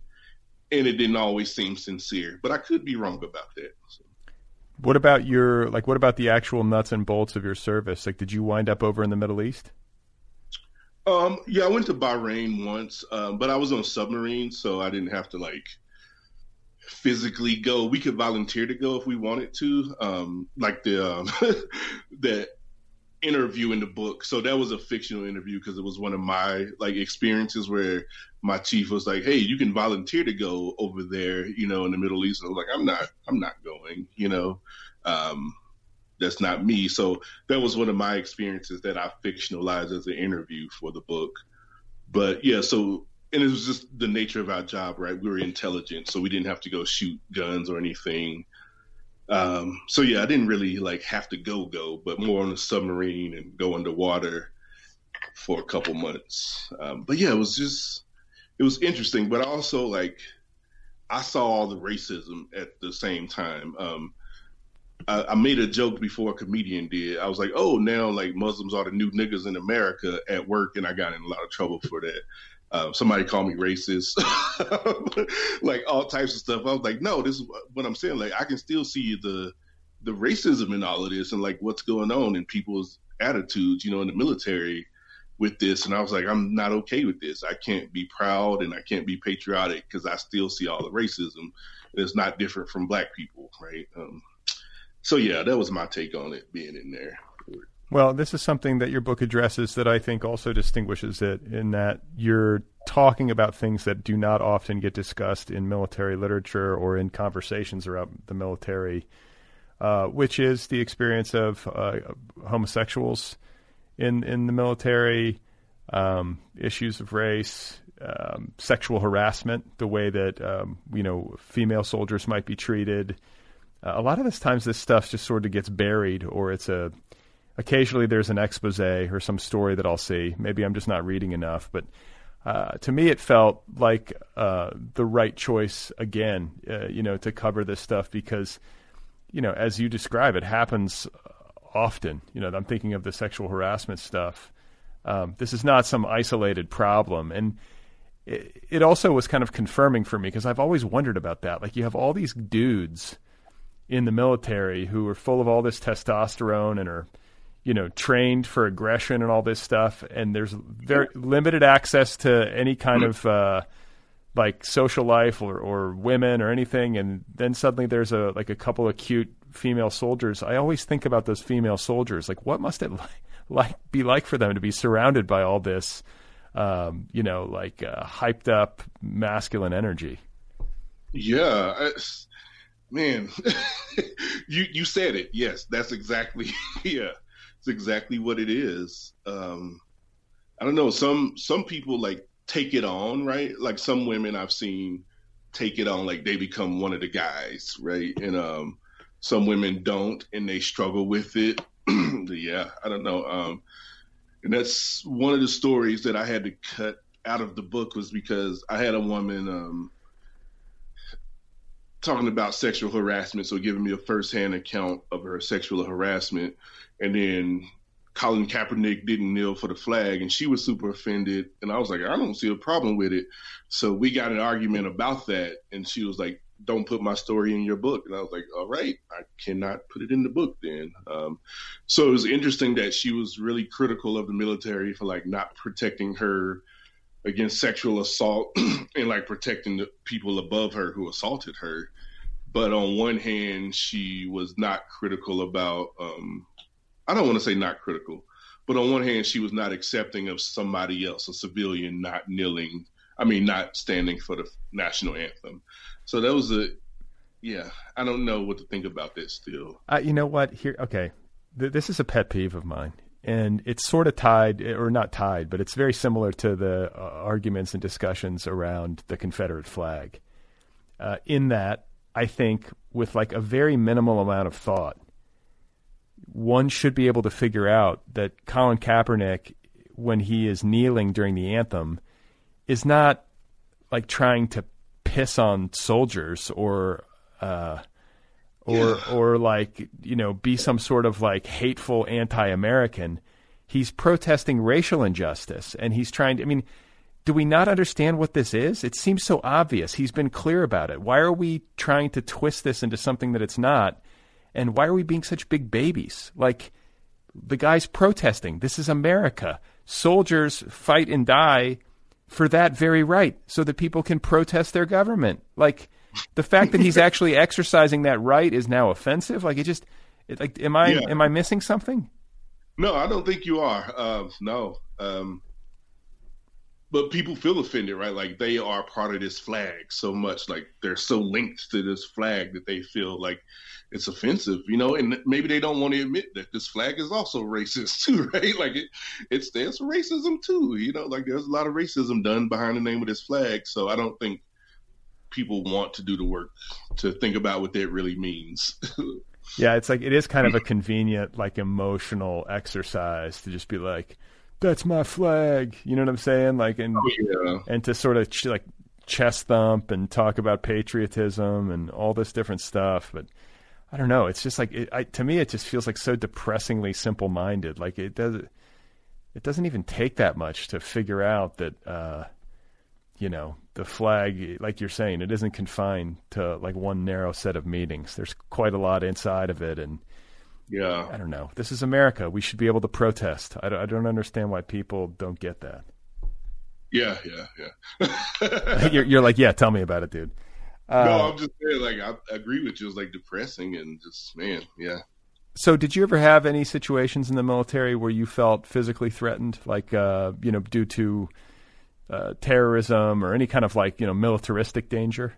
And it didn't always seem sincere, but I could be wrong about that. So. What about your like? What about the actual nuts and bolts of your service? Like, did you wind up over in the Middle East? Um, yeah, I went to Bahrain once, um, but I was on submarine, so I didn't have to like physically go. We could volunteer to go if we wanted to, um, like the um, that interview in the book. So that was a fictional interview because it was one of my like experiences where my chief was like, "Hey, you can volunteer to go over there, you know, in the Middle East." And I was like, "I'm not, I'm not going," you know. Um, that's not me. So that was one of my experiences that I fictionalized as an interview for the book. But yeah, so and it was just the nature of our job, right? We were intelligent, so we didn't have to go shoot guns or anything. Um, so yeah, I didn't really like have to go go, but more on the submarine and go underwater for a couple months. Um, but yeah, it was just it was interesting. But also like I saw all the racism at the same time. Um, I, I, made a joke before a comedian did. I was like, "Oh, now like Muslims are the new niggas in America at work," and I got in a lot of trouble for that. Uh, somebody called me racist, like all types of stuff. I was like, "No, this is what I'm saying. Like, I can still see the the racism in all of this, and like what's going on in people's attitudes, you know, in the military." with this and I was like I'm not okay with this. I can't be proud and I can't be patriotic because I still see all the racism. It's not different from black people, right? Um, so yeah, that was my take on it being in there. Well, this is something that your book addresses that I think also distinguishes it in that you're talking about things that do not often get discussed in military literature or in conversations around the military, uh, which is the experience of uh, homosexuals in in the military, um, issues of race, um, sexual harassment, the way that um, you know female soldiers might be treated. Uh, a lot of times this stuff just sort of gets buried or it's a occasionally there's an expose or some story that I'll see. Maybe I'm just not reading enough, but uh, to me it felt like uh, the right choice again, uh, you know, to cover this stuff because, you know, as you describe, it happens often. You know, I'm thinking of the sexual harassment stuff. Um, this is not some isolated problem, and it, it also was kind of confirming for me because I've always wondered about that. Like, you have all these dudes in the military who are full of all this testosterone and are you know trained for aggression and all this stuff. And there's very limited access to any kind of uh, like social life or, or women or anything. And then suddenly there's a like a couple of cute female soldiers. I always think about those female soldiers. Like what must it like, like be like for them to be surrounded by all this um, you know like uh, hyped up masculine energy? Yeah man, you you said it. Yes, that's exactly yeah, it's exactly what it is. Um, I don't know. Some some people like take it on, right? Like some women I've seen take it on, like they become one of the guys, right? And um, some women don't, and they struggle with it. yeah, I don't know. Um, and that's one of the stories that I had to cut out of the book was because I had a woman um, talking about sexual harassment, so giving me a firsthand account of her sexual harassment, and then Colin Kaepernick didn't kneel for the flag, and she was super offended, and I was like, I don't see a problem with it. So we got an argument about that, and she was like, "Don't put my story in your book," and I was like, "All right, I cannot put it in the book then." Um, so it was interesting that she was really critical of the military for like not protecting her against sexual assault and like protecting the people above her who assaulted her. But on one hand, she was not critical about, um, I don't want to say not critical, but on one hand, she was not accepting of somebody else, a civilian, not kneeling, I mean, not standing for the national anthem. So that was a, yeah, I don't know what to think about this still. Uh, you know what? Here, okay. Th- this is a pet peeve of mine and it's sort of tied or not tied but it's very similar to the uh, arguments and discussions around the confederate flag. Uh, in that i think with like a very minimal amount of thought one should be able to figure out that colin kaepernick when he is kneeling during the anthem is not like trying to piss on soldiers or uh, or or like you know be some sort of like hateful anti-American. He's protesting racial injustice, and he's trying to. I mean, do we not understand what this is? It seems so obvious. He's been clear about it. Why are we trying to twist this into something that it's not? And why are we being such big babies? Like the guy's protesting. This is America. Soldiers fight and die for that very right, so that people can protest their government. Like the fact that he's actually exercising that right is now offensive. Like it just, it, like, am I yeah. am I missing something? No, I don't think you are. Uh, no, um, but people feel offended, right? Like they are part of this flag so much, like they're so linked to this flag that they feel like it's offensive, you know. And maybe they don't want to admit that this flag is also racist too, right? Like it, it stands for racism too, you know. Like there's a lot of racism done behind the name of this flag, so I don't think people want to do the work to think about what that really means. yeah, it's like it is kind of a convenient, like emotional exercise to just be like, that's my flag. You know what I'm saying? Like, and Oh, yeah. and to sort of ch- like chest thump and talk about patriotism and all this different stuff. But I don't know. It's just like it, I, to me, it just feels like so depressingly simple minded. Like it does. It doesn't even take that much to figure out that. Uh, you know, the flag, like you're saying, it isn't confined to like one narrow set of meetings. There's quite a lot inside of it, and Yeah. I don't know. This is America. We should be able to protest. I don't, I don't understand why people don't get that. Yeah, yeah, yeah. you're, you're like, yeah, tell me about it, dude. Uh, no, I'm just saying, like, I, I agree with you. It's like depressing and just, man, yeah. so, did you ever have any situations in the military where you felt physically threatened, like, uh, you know, due to uh, terrorism or any kind of like, you know, militaristic danger?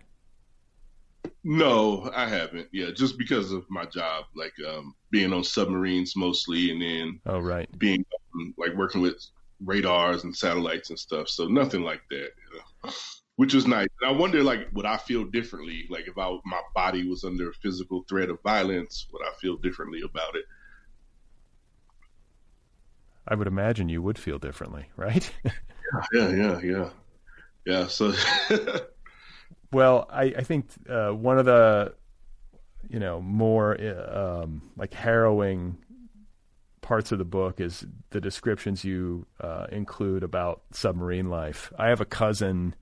No, I haven't. Yeah, just because of my job, like um, being on submarines mostly, and then Oh, right. being um, like working with radars and satellites and stuff. So nothing like that, you know, which was nice. And I wonder, like, would I feel differently? Like, if I, my body was under physical threat of violence, would I feel differently about it? I would imagine you would feel differently, right? Yeah, yeah, yeah, yeah. So, Well, I, I think uh, one of the, you know, more uh, um, like harrowing parts of the book is the descriptions you uh, include about submarine life. I have a cousin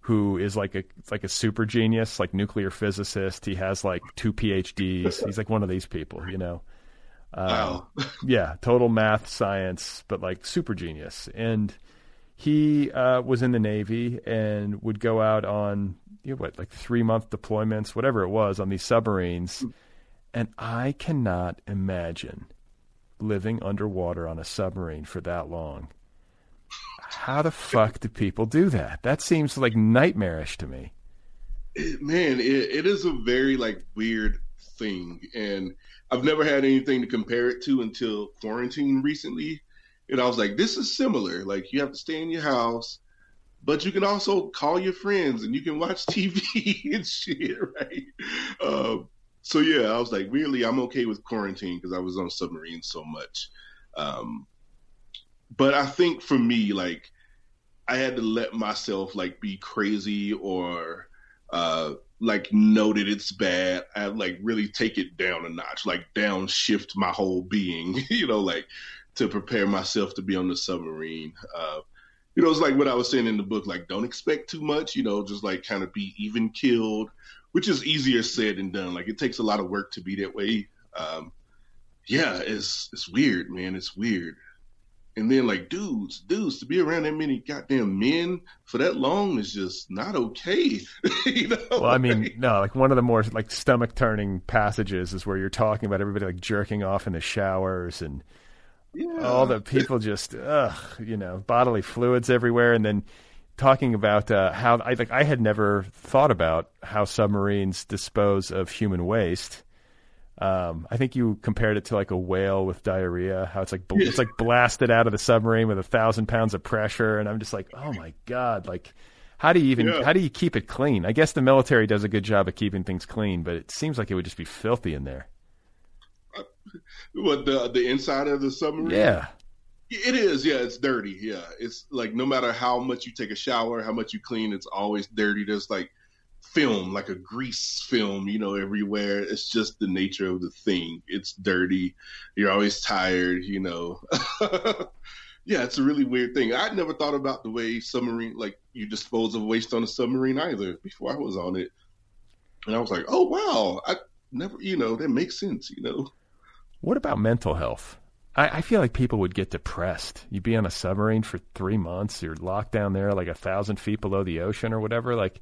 who is like a like a super genius, like nuclear physicist. He has like two PhDs. He's like one of these people, you know. Um, wow. yeah, total math, science, but like super genius. And he uh, was in the Navy and would go out on you know, what like three month deployments, whatever it was, on these submarines. And I cannot imagine living underwater on a submarine for that long. How the fuck do people do that? That seems like nightmarish to me. Man, it, it is a very like weird thing, and I've never had anything to compare it to until quarantine recently. And I was like, this is similar. Like you have to stay in your house, but you can also call your friends and you can watch TV and shit, right? Um, so yeah, I was like, really, I'm okay with quarantine because I was on submarines so much. Um, but I think for me, like, I had to let myself like be crazy or uh, like know that it's bad. I like really take it down a notch, like downshift my whole being, you know, like to prepare myself to be on the submarine. Uh, you know, it's like what I was saying in the book, like don't expect too much, you know, just like kind of be even killed, which is easier said than done. Like it takes a lot of work to be that way. Um, yeah, it's it's weird, man. It's weird. And then like dudes, dudes to be around that many goddamn men for that long is just not okay. you know? Well, I mean, no, like one of the more like stomach turning passages is where you're talking about everybody like jerking off in the showers and yeah. all the people just ugh, you know, bodily fluids everywhere, and then talking about uh, how I like I had never thought about how submarines dispose of human waste. Um, I think you compared it to like a whale with diarrhea. How it's like bl- it's like blasted out of the submarine with a thousand pounds of pressure, and I'm just like, oh my god, like. How do you even Yeah. how do you keep it clean? I guess the military does a good job of keeping things clean, but it seems like it would just be filthy in there. what the the inside of the submarine? Yeah. It is, yeah. It's dirty, yeah. It's like no matter how much you take a shower, how much you clean, it's always dirty. There's like film, like a grease film, you know, everywhere. It's just the nature of the thing. It's dirty. You're always tired, you know. yeah, it's a really weird thing. I'd never thought about the way submarine, like you dispose of waste on a submarine either before I was on it. And I was like, oh wow, I never, you know, that makes sense, you know. What about mental health? I, I feel like people would get depressed. You'd be on a submarine for three months. You're locked down there, like a thousand feet below the ocean or whatever. Like,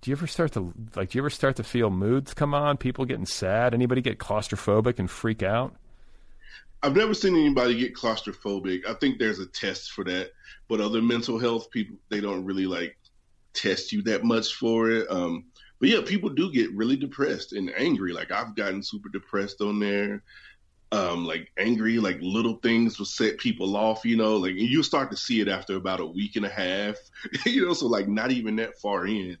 do you ever start to like? Do you ever start to feel moods come on? People getting sad? Anybody get claustrophobic and freak out? I've never seen anybody get claustrophobic. I think there's a test for that, but other mental health people they don't really like test you that much for it. Um, but yeah, people do get really depressed and angry. Like I've gotten super depressed on there. Um, like angry, like little things will set people off, you know, like you start to see it after about a week and a half, you know, so like not even that far in.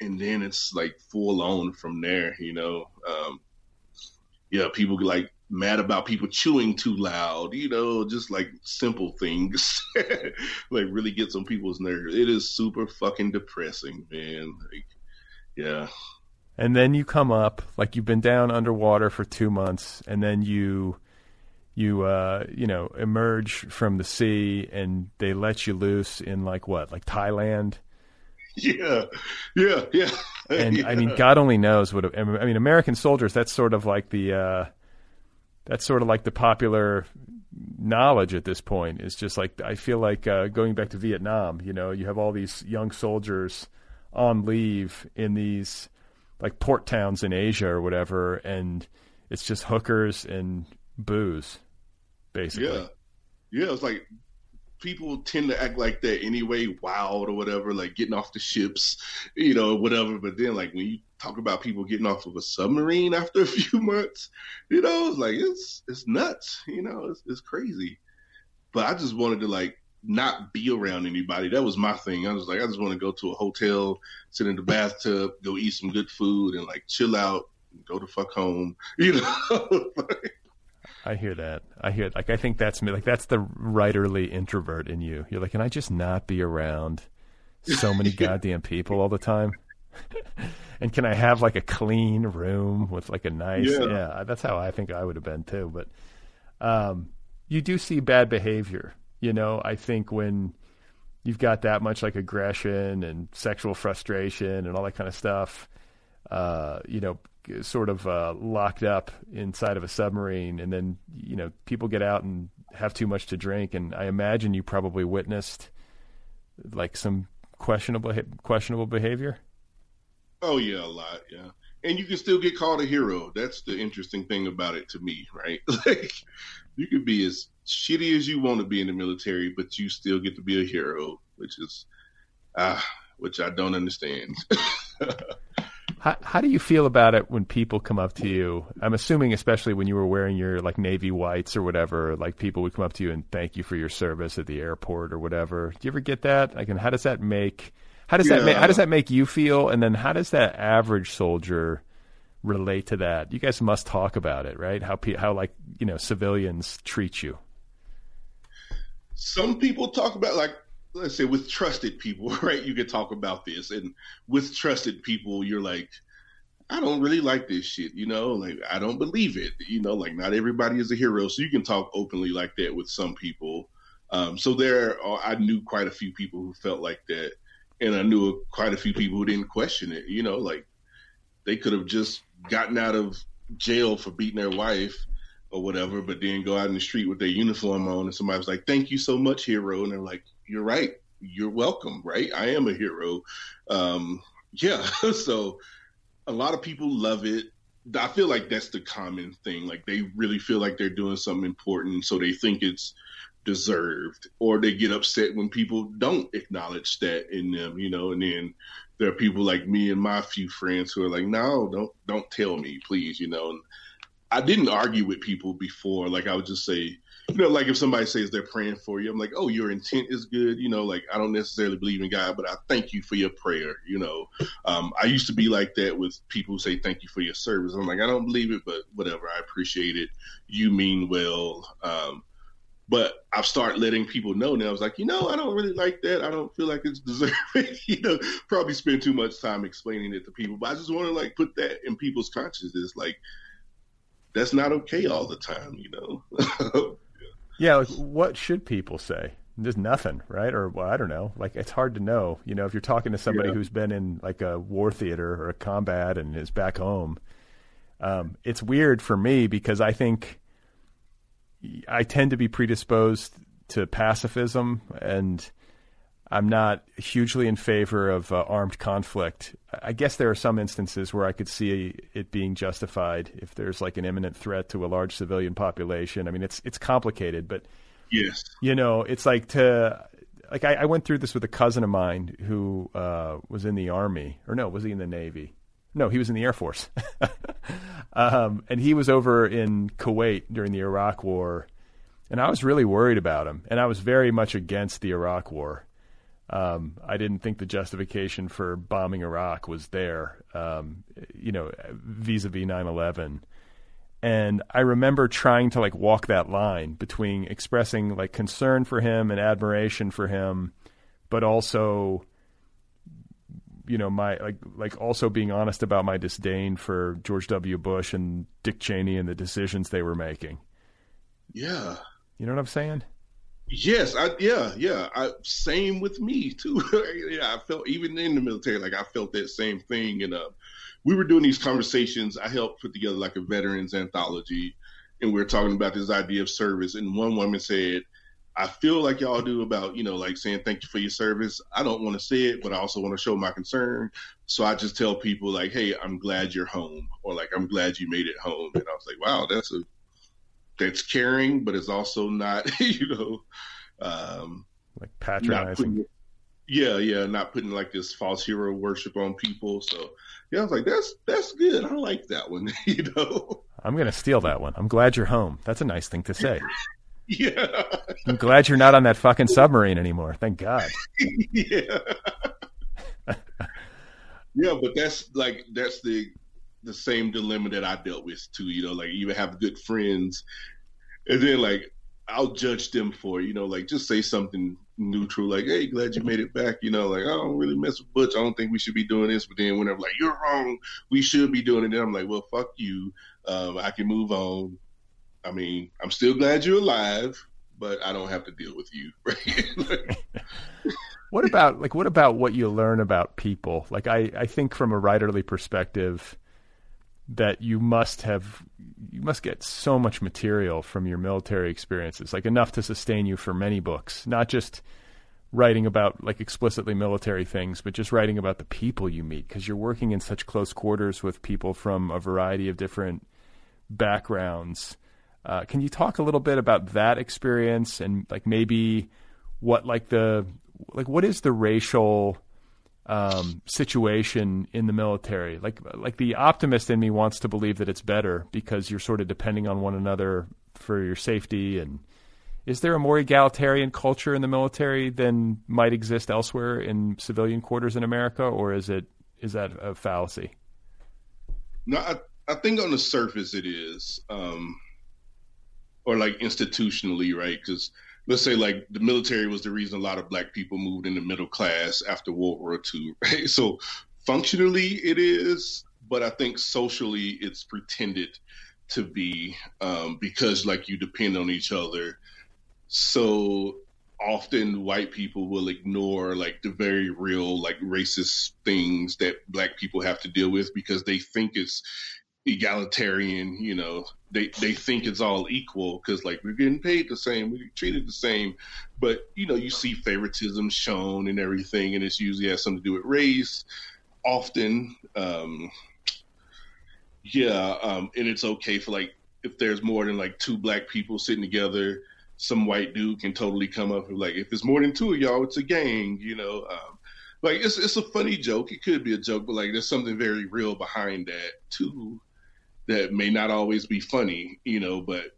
And then it's like full on from there, you know. Um, yeah, people like mad about people chewing too loud, you know, just like simple things, like really gets on people's nerves. It is super fucking depressing, man. Like, yeah. And then you come up, like you've been down underwater for two months, and then you, you, uh, you know, emerge from the sea, and they let you loose in like what, like Thailand? Yeah, yeah, yeah. And yeah. I mean, God only knows what. I mean, American soldiers. That's sort of like the. Uh, that's sort of like the popular knowledge at this point. is just like I feel like uh, going back to Vietnam. You know, you have all these young soldiers on leave in these like port towns in Asia or whatever, and it's just hookers and booze, basically. Yeah, yeah. It's like people tend to act like that anyway, wild or whatever, like getting off the ships, you know, whatever. But then, like when you talk about people getting off of a submarine after a few months, you know, it's like it's it's nuts, you know, it's, it's crazy. But I just wanted to like not be around anybody. That was my thing. I was like, I just want to go to a hotel, sit in the bathtub, go eat some good food, and like chill out, go to fuck home, you know. I hear that. I hear like I think that's me. Like that's the writerly introvert in you. You're like, can I just not be around so many goddamn people all the time? and can I have like a clean room with like a nice? Yeah. Yeah, that's how I think I would have been too. But um, you do see bad behavior. You know, I think when you've got that much like aggression and sexual frustration and all that kind of stuff, uh, you know, sort of uh, locked up inside of a submarine, and then you know people get out and have too much to drink, and I imagine you probably witnessed like some questionable questionable behavior. Oh yeah, a lot, yeah. And you can still get called a hero. That's the interesting thing about it to me, right? Like you could be as shitty as you want to be in the military, but you still get to be a hero, which is ah, which I don't understand. How, how do you feel about it when people come up to you? I'm assuming, especially when you were wearing your like navy whites or whatever, like people would come up to you and thank you for your service at the airport or whatever. Do you ever get that? Like, and how does that make how does that make how does that make you feel? And then how does that average soldier relate to that? You guys must talk about it, right? How how like you know civilians treat you. Some people talk about like let's say with trusted people, right? You can talk about this, and with trusted people, you're like, I don't really like this shit, you know, like I don't believe it, you know, like not everybody is a hero, so you can talk openly like that with some people. Um, so there, I knew quite a few people who felt like that, and I knew quite a few people who didn't question it, you know, like they could have just gotten out of jail for beating their wife or whatever, but then go out in the street with their uniform on, and somebody was like, "Thank you so much, hero," and they're like, "You're right, you're welcome, right? I am a hero." Um, yeah, so a lot of people love it. I feel like that's the common thing. Like they really feel like they're doing something important, so they think it's deserved, or they get upset when people don't acknowledge that in them, you know. And then there are people like me and my few friends who are like, "No, don't don't tell me, please," you know. And I didn't argue with people before. Like I would just say, you know, like if somebody says they're praying for you, I'm like, oh, your intent is good. You know, like I don't necessarily believe in God, but I thank you for your prayer. You know, um, I used to be like that with people who say thank you for your service. I'm like, I don't believe it, but whatever. I appreciate it. You mean well. Um, but I've started letting people know now. I was like, you know, I don't really like that. I don't feel like it's deserving. you know, probably spend too much time explaining it to people. But I just want to like put that in people's consciousness. Like, that's not okay all the time, you know. Yeah, like what should people say? There's nothing, right? Or well, I don't know. Like it's hard to know. You know, if you're talking to somebody Yeah. who's been in like a war theater or a combat and is back home, um, it's weird for me because I think I tend to be predisposed to pacifism, and I'm not hugely in favor of uh, armed conflict. I guess there are some instances where I could see it being justified if there's like an imminent threat to a large civilian population. I mean, it's it's complicated, but yes. you know, it's like to like I, I went through this with a cousin of mine who uh, was in the army, or no, was he in the navy? No, he was in the air force, um, and he was over in Kuwait during the Iraq War, and I was really worried about him, and I was very much against the Iraq War. Um, I didn't think the justification for bombing Iraq was there, um, you know, vis-a-vis 9/11 And I remember trying to like walk that line between expressing like concern for him and admiration for him, but also you know my like like also being honest about my disdain for George W. Bush and Dick Cheney and the decisions they were making. Yeah. You know what I'm saying? Yes, I yeah, yeah. I same with me too. yeah, I felt even in the military, like I felt that same thing. And uh, we were doing these conversations. I helped put together like a veterans anthology, and we were talking about this idea of service. And one woman said, "I feel like y'all do about you know like saying thank you for your service. I don't want to say it, but I also want to show my concern. So I just tell people like, hey, I'm glad you're home, or like I'm glad you made it home. And I was like, wow, that's a that's caring, but it's also not, you know, um, like patronizing. Putting, yeah, yeah, not putting like this false hero worship on people. So yeah, I was like, that's that's good. I like that one. you know, I'm gonna steal that one. I'm glad you're home. That's a nice thing to say. Yeah, I'm glad you're not on that fucking submarine anymore. Thank God. yeah. yeah, but that's like that's the the same dilemma that I dealt with too. You know, like you have good friends, and then like I'll judge them for you know like just say something neutral like hey glad you made it back you know like I don't really mess with Butch I don't think we should be doing this but then whenever like you're wrong we should be doing it then I'm like well fuck you um, I can move on I mean I'm still glad you're alive but I don't have to deal with you right? What about like what about what you learn about people? Like I I think from a writerly perspective that you must have you must get so much material from your military experiences like enough to sustain you for many books not just writing about like explicitly military things but just writing about the people you meet because you're working in such close quarters with people from a variety of different backgrounds uh, can you talk a little bit about that experience and like maybe what like the like what is the racial um, situation in the military. Like like the optimist in me wants to believe that it's better because you're sort of depending on one another for your safety. And is there a more egalitarian culture in the military than might exist elsewhere in civilian quarters in America, or is it is that a fallacy? No, I, I think on the surface it is, um, or like institutionally, right? Because let's say like the military was the reason a lot of black people moved into middle class after World War II, right? So functionally it is, but I think socially it's pretended to be um, because like you depend on each other. So often white people will ignore like the very real like racist things that black people have to deal with because they think it's egalitarian, you know, they they think it's all equal because like we're getting paid the same, we're treated the same, but you know, you see favoritism shown and everything, and it's usually has something to do with race. Often, um, yeah, um, and it's okay for like if there's more than like two black people sitting together, some white dude can totally come up and like if it's more than two of y'all, it's a gang, you know. Um, like it's it's a funny joke. It could be a joke, but like there's something very real behind that too that may not always be funny, you know, but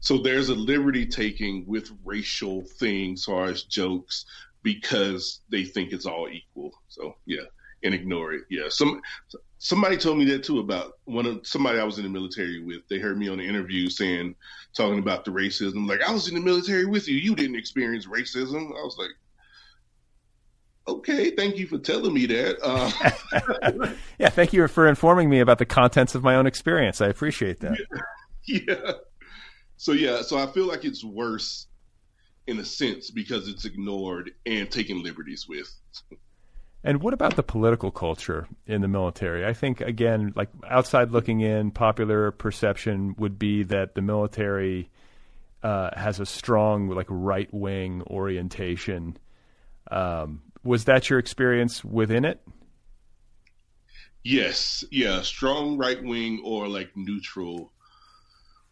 so there's a liberty taking with racial things, as far as jokes, because they think it's all equal. So yeah, and ignore it. Yeah, some somebody told me that too about one of somebody I was in the military with. They heard me on the interview saying talking about the racism. Like I was in the military with you, you didn't experience racism. I was like, okay, thank you for telling me that. Uh, yeah, thank you for informing me about the contents of my own experience. I appreciate that. Yeah. yeah. So yeah, so I feel like it's worse in a sense because it's ignored and taken liberties with. And what about the political culture in the military? I think again, like outside looking in, popular perception would be that the military uh, has a strong like right wing orientation. Um, was that your experience within it? Yes, yeah, strong right wing or like neutral.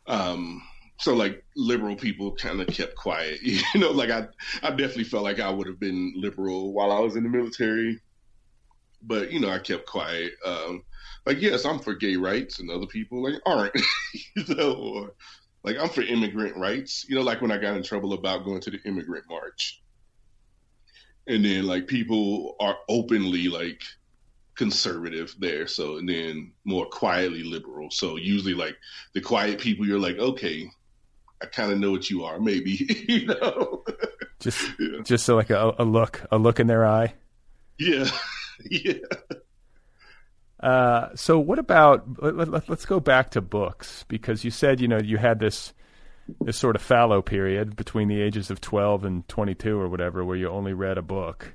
Um, so like liberal people kind of kept quiet, you know. Like I, I definitely felt like I would have been liberal while I was in the military, but you know, I kept quiet. Um, like yes, I'm for gay rights, and other people like aren't, you know. Or like I'm for immigrant rights, you know. Like when I got in trouble about going to the immigrant march, and then like people are openly like conservative there. So and then more quietly liberal. So usually like the quiet people, you're like, okay, I kind of know what you are, maybe, you know. Just yeah. just so like a, a look, a look in their eye. Yeah, yeah. Uh, so what about let, let, go back to books because you said you know you had this this sort of fallow period between the ages of 12 and 22 or whatever where you only read a book.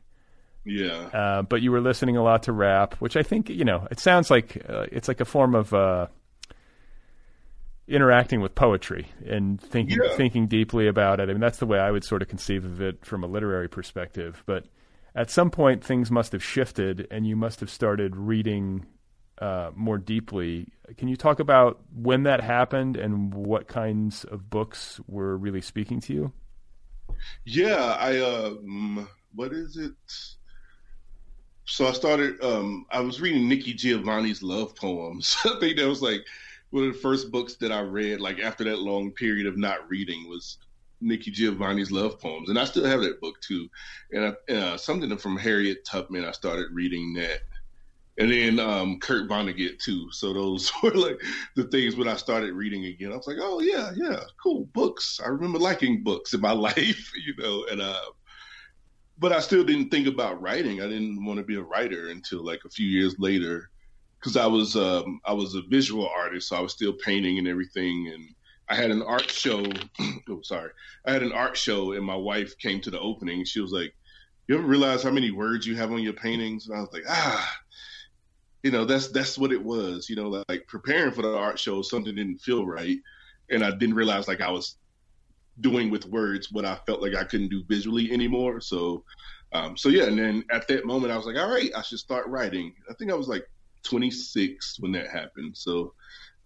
Yeah. Uh, but you were listening a lot to rap which i think you know it sounds like uh, it's like a form of uh, interacting with poetry and thinking yeah. thinking deeply about it. I mean that's the way i would sort of conceive of it from a literary perspective. But at some point things must have shifted and you must have started reading uh, more deeply. Can you talk about when that happened and what kinds of books were really speaking to you? Yeah, I um, what is it? So I started. Um, I was reading Nikki Giovanni's love poems. I think that was like one of the first books that I read. Like after that long period of not reading, was Nikki Giovanni's love poems, and I still have that book too. And I, uh, something from Harriet Tubman. I started reading that and then um, Kurt Vonnegut too. So those were like the things when I started reading again. I was like, oh yeah, yeah, cool books. I remember liking books in my life, you know, and uh, but I still didn't think about writing. I didn't want to be a writer until like a few years later, because I was um, I was a visual artist, so I was still painting and everything, and I had an art show. oh, sorry, I had an art show, and my wife came to the opening. She was like, "You ever realize how many words you have on your paintings?" And I was like, "Ah." You know that's that's what it was you know like preparing for the art show something didn't feel right. And i didn't realize like i was doing with words what i felt like i couldn't do visually anymore. So um, so yeah and then at that moment i was like all right i should start writing. I think i was like 26 when that happened. So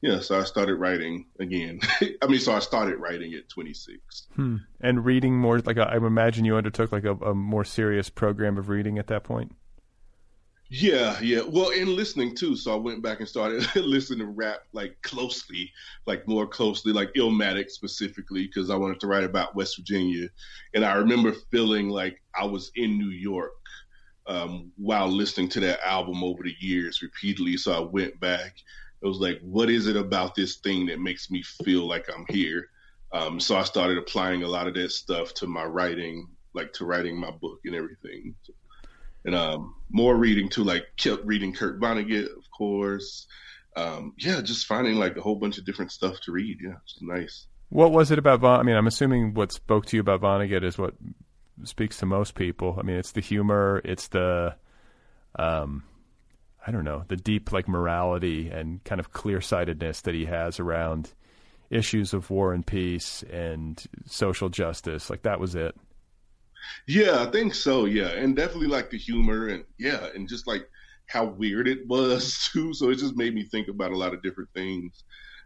yeah so i started writing again. I mean so i started writing at 26 hmm. and reading more like i imagine you undertook like a, a more serious program of reading at that point yeah, yeah. Well, in listening too. So I went back and started listening to rap like closely, like more closely, like Illmatic specifically, because I wanted to write about West Virginia. And I remember feeling like I was in New York um, while listening to that album over the years repeatedly. So I went back. It was like, what is it about this thing that makes me feel like I'm here? Um, so I started applying a lot of that stuff to my writing, like to writing my book and everything. So and um, more reading too, like kept reading Kurt Vonnegut, of course. Um, yeah, just finding like a whole bunch of different stuff to read. Yeah, it's nice. What was it about Von? I mean, I'm assuming what spoke to you about Vonnegut is what speaks to most people. I mean, it's the humor, it's the, um, I don't know, the deep like morality and kind of clear sightedness that he has around issues of war and peace and social justice. Like that was it. Yeah, I think so. Yeah, and definitely like the humor and yeah, and just like how weird it was too. So it just made me think about a lot of different things.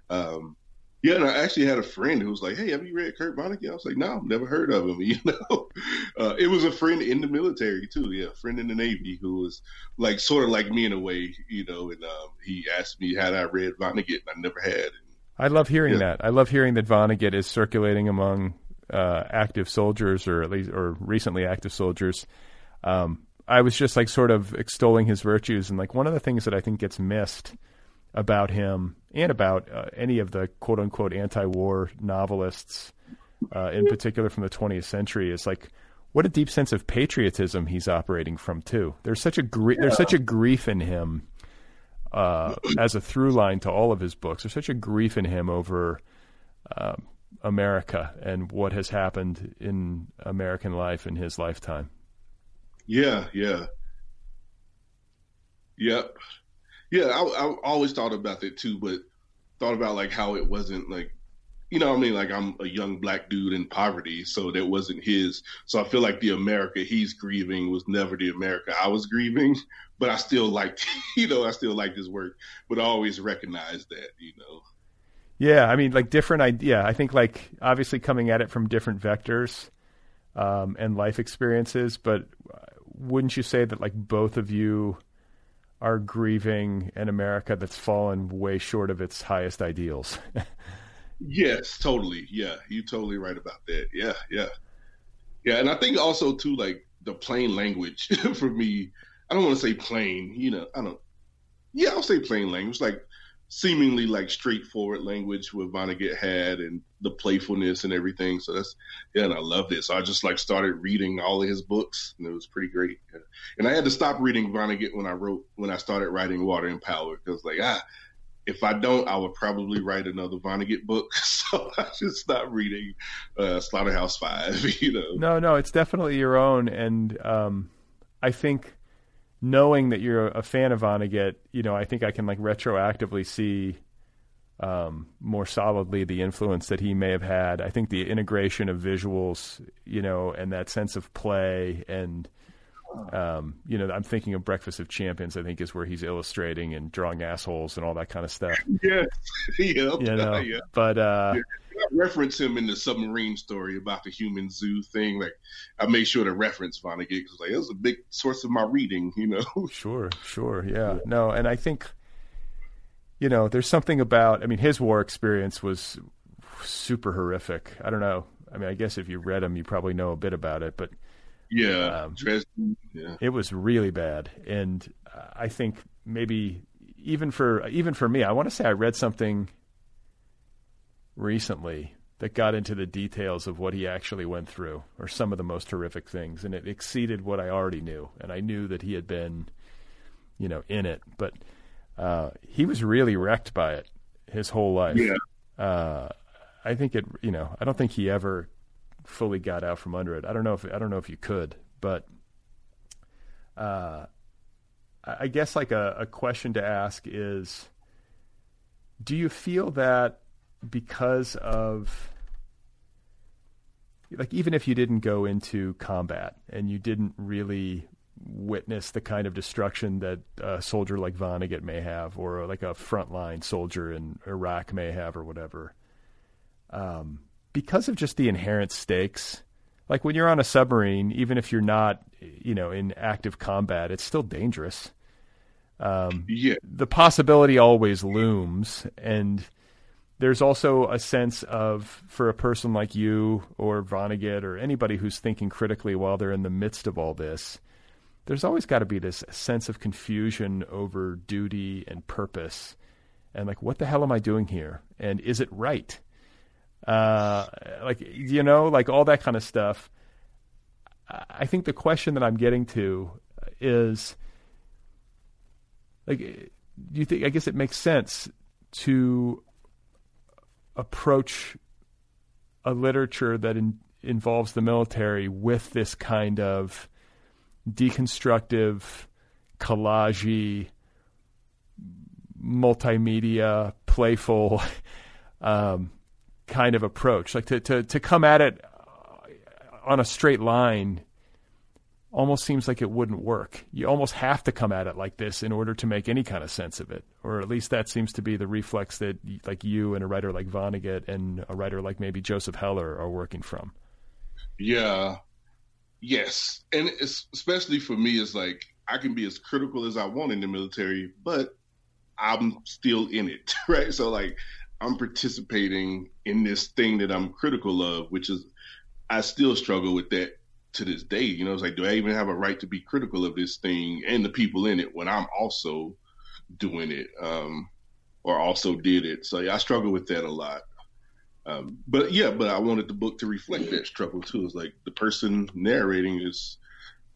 Um, yeah, and I actually had a friend who was like, "Hey, have you read Kurt Vonnegut?" I was like, "No, never heard of him." You know, uh, it was a friend in the military too. Yeah, a friend in the Navy who was like sort of like me in a way. You know, and um, he asked me had I read Vonnegut, and I never had. And, I love hearing yeah. that. I love hearing that Vonnegut is circulating among uh, active soldiers, or at least or recently active soldiers. Um, I was just like sort of extolling his virtues, and like one of the things that I think gets missed about him and about uh, any of the quote unquote anti-war novelists, uh, in particular from the 20th century, is like what a deep sense of patriotism he's operating from too. There's such a gr- yeah. there's such a grief in him uh, as a through line to all of his books. There's such a grief in him over um, America and what has happened in American life in his lifetime. Yeah, yeah. Yep. Yeah, I, I always thought about that too, but thought about like how it wasn't like, you know, I mean, like I'm a young black dude in poverty, so that wasn't his. So I feel like the America he's grieving was never the America I was grieving, but I still liked, you know, I still liked his work, but I always recognized that, you know. Yeah, I mean, like different idea. I think like obviously coming at it from different vectors um, and life experiences, but wouldn't you say that like both of you are grieving an America that's fallen way short of its highest ideals? yes, totally. Yeah, you're totally right about that. Yeah, yeah, yeah. And I think also too, like the plain language for me I don't want to say plain, you know, I don't. Yeah, I'll say plain language, like seemingly like straightforward language with Vonnegut had and the playfulness and everything. So that's yeah, and I loved it. So I just like started reading all of his books, and it was pretty great. And I had to stop reading Vonnegut when I wrote when I started writing Water and Power because like ah, if I don't, I would probably write another Vonnegut book. So I just stopped reading uh, Slaughterhouse Five. You know, no, no, it's definitely your own, and um, I think knowing that you're a fan of Vonnegut, you know, I think I can like retroactively see um, more solidly the influence that he may have had. I think the integration of visuals, you know, and that sense of play and um, you know, I'm thinking of Breakfast of Champions. I think is where he's illustrating and drawing assholes and all that kind of stuff. Yeah, yeah, you know. yeah. But uh, yeah. I reference him in the submarine story about the human zoo thing. Like, I made sure to reference Vonnegut because like it was a big source of my reading. You know. Sure, sure, yeah. yeah. No, and I think, you know, there's something about. I mean, his war experience was super horrific. I don't know. I mean, I guess if you read him, you probably know a bit about it, but yeah, um, yeah. It was really bad, and I think maybe even for even for me, I want to say I read something recently that got into the details of what he actually went through, or some of the most horrific things, and it exceeded what I already knew, and I knew that he had been, you know, in it, but uh, he was really wrecked by it his whole life. Yeah. Uh, I think it, you know, I don't think he ever fully got out from under it. I don't know if I don't know if you could, but uh, I guess like a, a question to ask is, do you feel that because of like even if you didn't go into combat and you didn't really witness the kind of destruction that a soldier like Vonnegut may have, or like a frontline soldier in Iraq may have, or whatever. Um, because of just the inherent stakes. Like when you're on a submarine, even if you're not, you know, in active combat, it's still dangerous. Um, yeah. The possibility always looms, and there's also a sense of for a person like you or Vonnegut or anybody who's thinking critically while they're in the midst of all this. There's always got to be this sense of confusion over duty and purpose, and like, what the hell am I doing here? And is it right? Uh, like you know, like all that kind of stuff. I think the question that I'm getting to is like, do you think? I guess it makes sense to approach a literature that in, involves the military with this kind of deconstructive, collagey, multimedia, playful um, kind of approach. Like to, to, to come at it on a straight line almost seems like it wouldn't work. You almost have to come at it like this in order to make any kind of sense of it, or at least that seems to be the reflex that like you and a writer like Vonnegut and a writer like maybe Joseph Heller are working from. Yeah, yes, and especially for me, it's like I can be as critical as I want in the military, but I'm still in it, right? So like I'm participating in this thing that I'm critical of, which is I still struggle with that to this day. You know, it's like, do I even have a right to be critical of this thing and the people in it when I'm also doing it um, or also did it? So yeah, I struggle with that a lot. Um, but yeah, but I wanted the book to reflect that struggle too. It's like the person narrating is,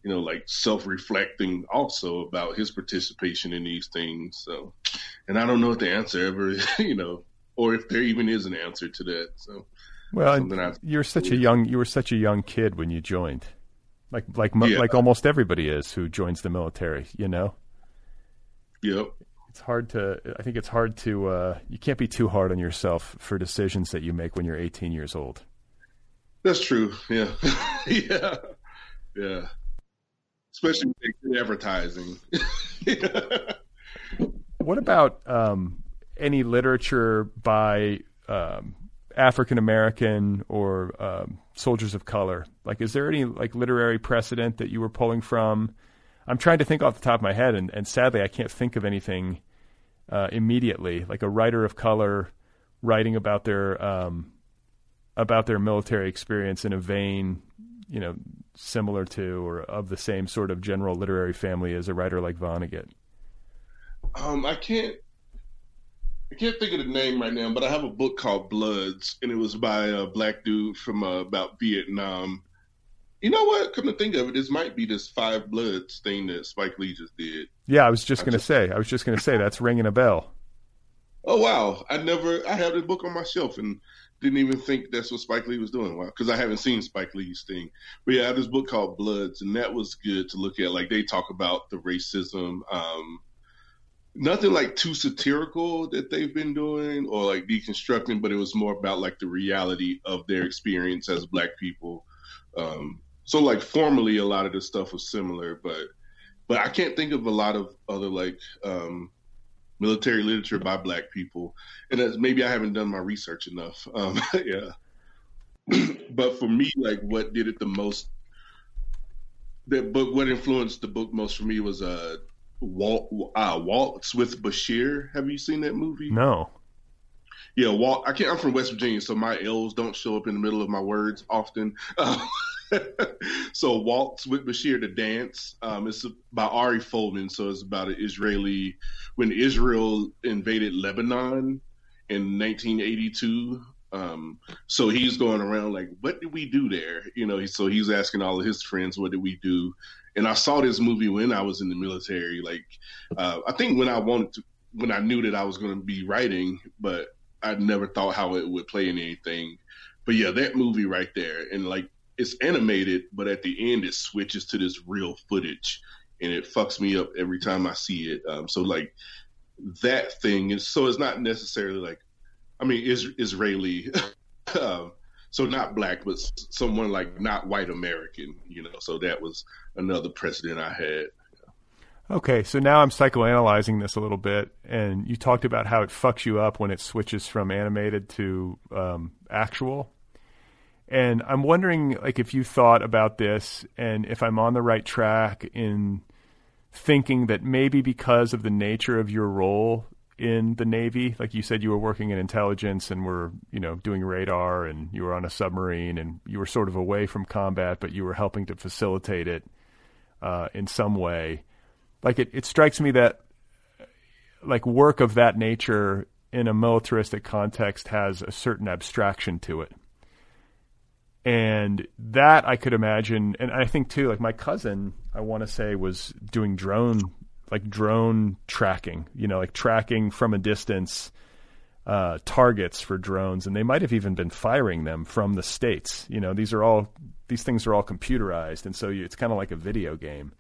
you know, like self-reflecting also about his participation in these things. So, and I don't know if the answer ever, you know, or if there even is an answer to that. So, well, you're such a young you were such a young kid when you joined, like like yeah. like almost everybody is who joins the military. You know. Yep. It's hard to. I think it's hard to. Uh, you can't be too hard on yourself for decisions that you make when you're 18 years old. That's true. Yeah. yeah. Yeah. Especially advertising. what about um, any literature by um, African American or um, soldiers of color? Like, is there any like literary precedent that you were pulling from? I'm trying to think off the top of my head, and, and sadly, I can't think of anything uh, immediately. Like a writer of color writing about their um, about their military experience in a vein, you know, similar to or of the same sort of general literary family as a writer like Vonnegut? Um, I can't I can't think of the name right now, but I have a book called Bloods, and it was by a black dude from uh, about Vietnam. You know what? Come to think of it, this might be this Five Bloods thing that Spike Lee just did. Yeah, I was just going to say. I was just going to say that's ringing a bell. Oh wow! I never. I have the book on my shelf and didn't even think that's what Spike Lee was doing. Wow, because I haven't seen Spike Lee's thing. But yeah, I have this book called Bloods, and that was good to look at. Like they talk about the racism. Um, nothing like too satirical that they've been doing or like deconstructing, but it was more about like the reality of their experience as black people. Um, so like formally, a lot of the stuff was similar, but but I can't think of a lot of other like um, military literature by black people, and maybe I haven't done my research enough. Um, yeah, but for me, like what did it the most? That book, what influenced the book most for me was uh, Walt uh, Waltz with Bashir. Have you seen that movie? No. Yeah, Walt. I can't. I'm from West Virginia, so my L's don't show up in the middle of my words often. Uh, so Waltz with Bashir to dance. Um, it's by Ari Folman. So it's about an Israeli when Israel invaded Lebanon in 1982. Um, so he's going around like, what did we do there? You know, so he's asking all of his friends, what did we do? And I saw this movie when I was in the military. Like, uh, I think when I wanted to, when I knew that I was going to be writing, but I never thought how it would play in anything. But yeah, that movie right there, and like it's animated, but at the end it switches to this real footage, and it fucks me up every time I see it. Um, so like that thing is so it's not necessarily like, I mean, is Israeli, so not black, but someone like not white American, you know. So that was another precedent I had. Okay, so now I'm psychoanalyzing this a little bit, and you talked about how it fucks you up when it switches from animated to um, actual. And I'm wondering, like, if you thought about this, and if I'm on the right track in thinking that maybe because of the nature of your role in the Navy, like you said, you were working in intelligence and were, you know, doing radar, and you were on a submarine, and you were sort of away from combat, but you were helping to facilitate it uh, in some way like it, it strikes me that like work of that nature in a militaristic context has a certain abstraction to it. And that I could imagine, and I think too, like my cousin, I want to say was doing drone, like drone tracking, you know, like tracking from a distance uh, targets for drones, and they might have even been firing them from the states. You know, these are all these things are all computerized, and so you, it's kind of like a video game.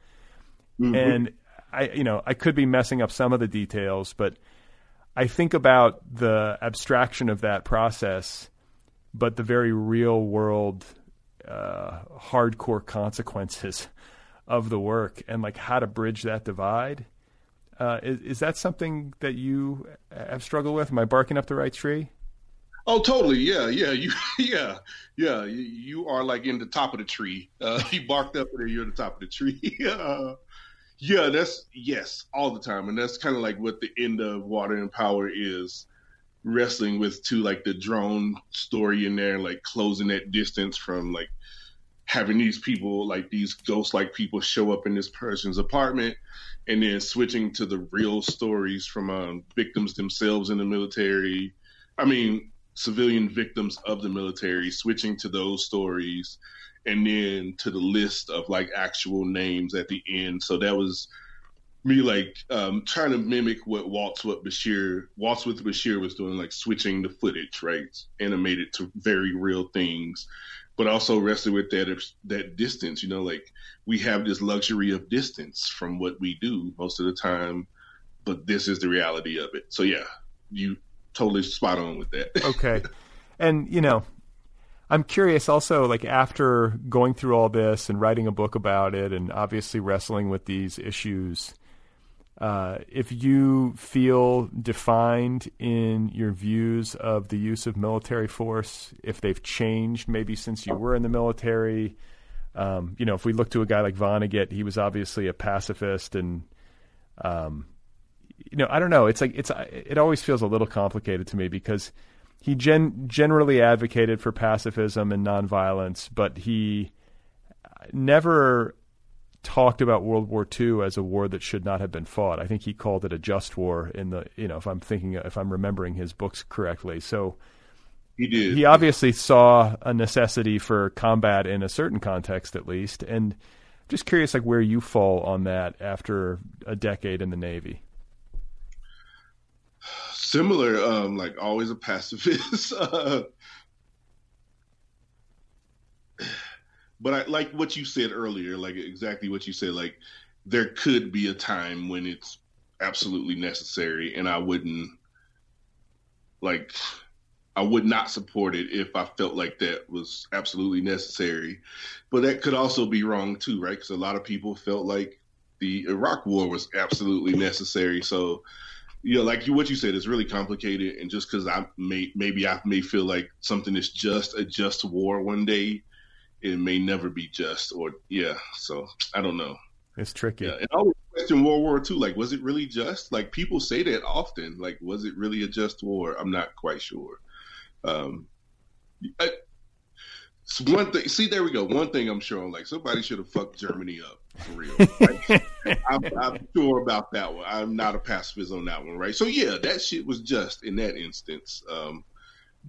Mm-hmm. And I you know I could be messing up some of the details, but I think about the abstraction of that process, but the very real world, uh, hardcore consequences of the work, and like how to bridge that divide. Uh, is, is that something that you have struggled with? Am I barking up the right tree? Oh, totally. Yeah, yeah. You, yeah, yeah. You, are like in the top of the tree. Uh, you barked up there. You're the top of the tree. uh, yeah, that's yes, all the time, and that's kind of like what the end of Water and Power is wrestling with too, like the drone story in there, like closing that distance from like having these people, like these ghost-like people, show up in this person's apartment, and then switching to the real stories from um, victims themselves in the military. I mean, civilian victims of the military, switching to those stories and then to the list of like actual names at the end. So that was me like um, trying to mimic what Waltz with Bashir Waltz with Bashir was doing, like switching the footage, right, animated to very real things, but also wrestling with that that distance. You know, like we have this luxury of distance from what we do most of the time, but this is the reality of it. So yeah, you totally spot on with that. okay, and you know I'm curious also, like after going through all this and writing a book about it, and obviously wrestling with these issues, uh, if you feel defined in your views of the use of military force, if they've changed maybe since you were in the military. Um, you know, if we look to a guy like Vonnegut, he was obviously a pacifist, and um, you know, I don't know. It's like it's it always feels a little complicated to me because he gen- generally advocated for pacifism and nonviolence, but he never talked about World War II as a war that should not have been fought. I think he called it a just war in the you know if I'm thinking if I'm remembering his books correctly. So He did. he obviously saw a necessity for combat in a certain context at least and just curious like where you fall on that after a decade in the Navy. similar um like always a pacifist but i like what you said earlier like exactly what you said like there could be a time when it's absolutely necessary and i wouldn't like i would not support it if i felt like that was absolutely necessary. But that could also be wrong too right? Because a lot of people felt like the iraq war was absolutely necessary. So you know, like you, what you said is really complicated, and just because I may maybe I may feel like something is just a just war one day, it may never be just, or yeah. So I don't know. It's tricky. Yeah, and I always question World War II. Like, was it really just? Like people say that often. Like, was it really a just war? I'm not quite sure. Um, I, it's one thing. See, there we go. One thing I'm sure on. Like somebody should have fucked Germany up for real. Like, I'm, I'm sure about that one. I'm not a pacifist on that one, right? So yeah, that shit was just in that instance. Um,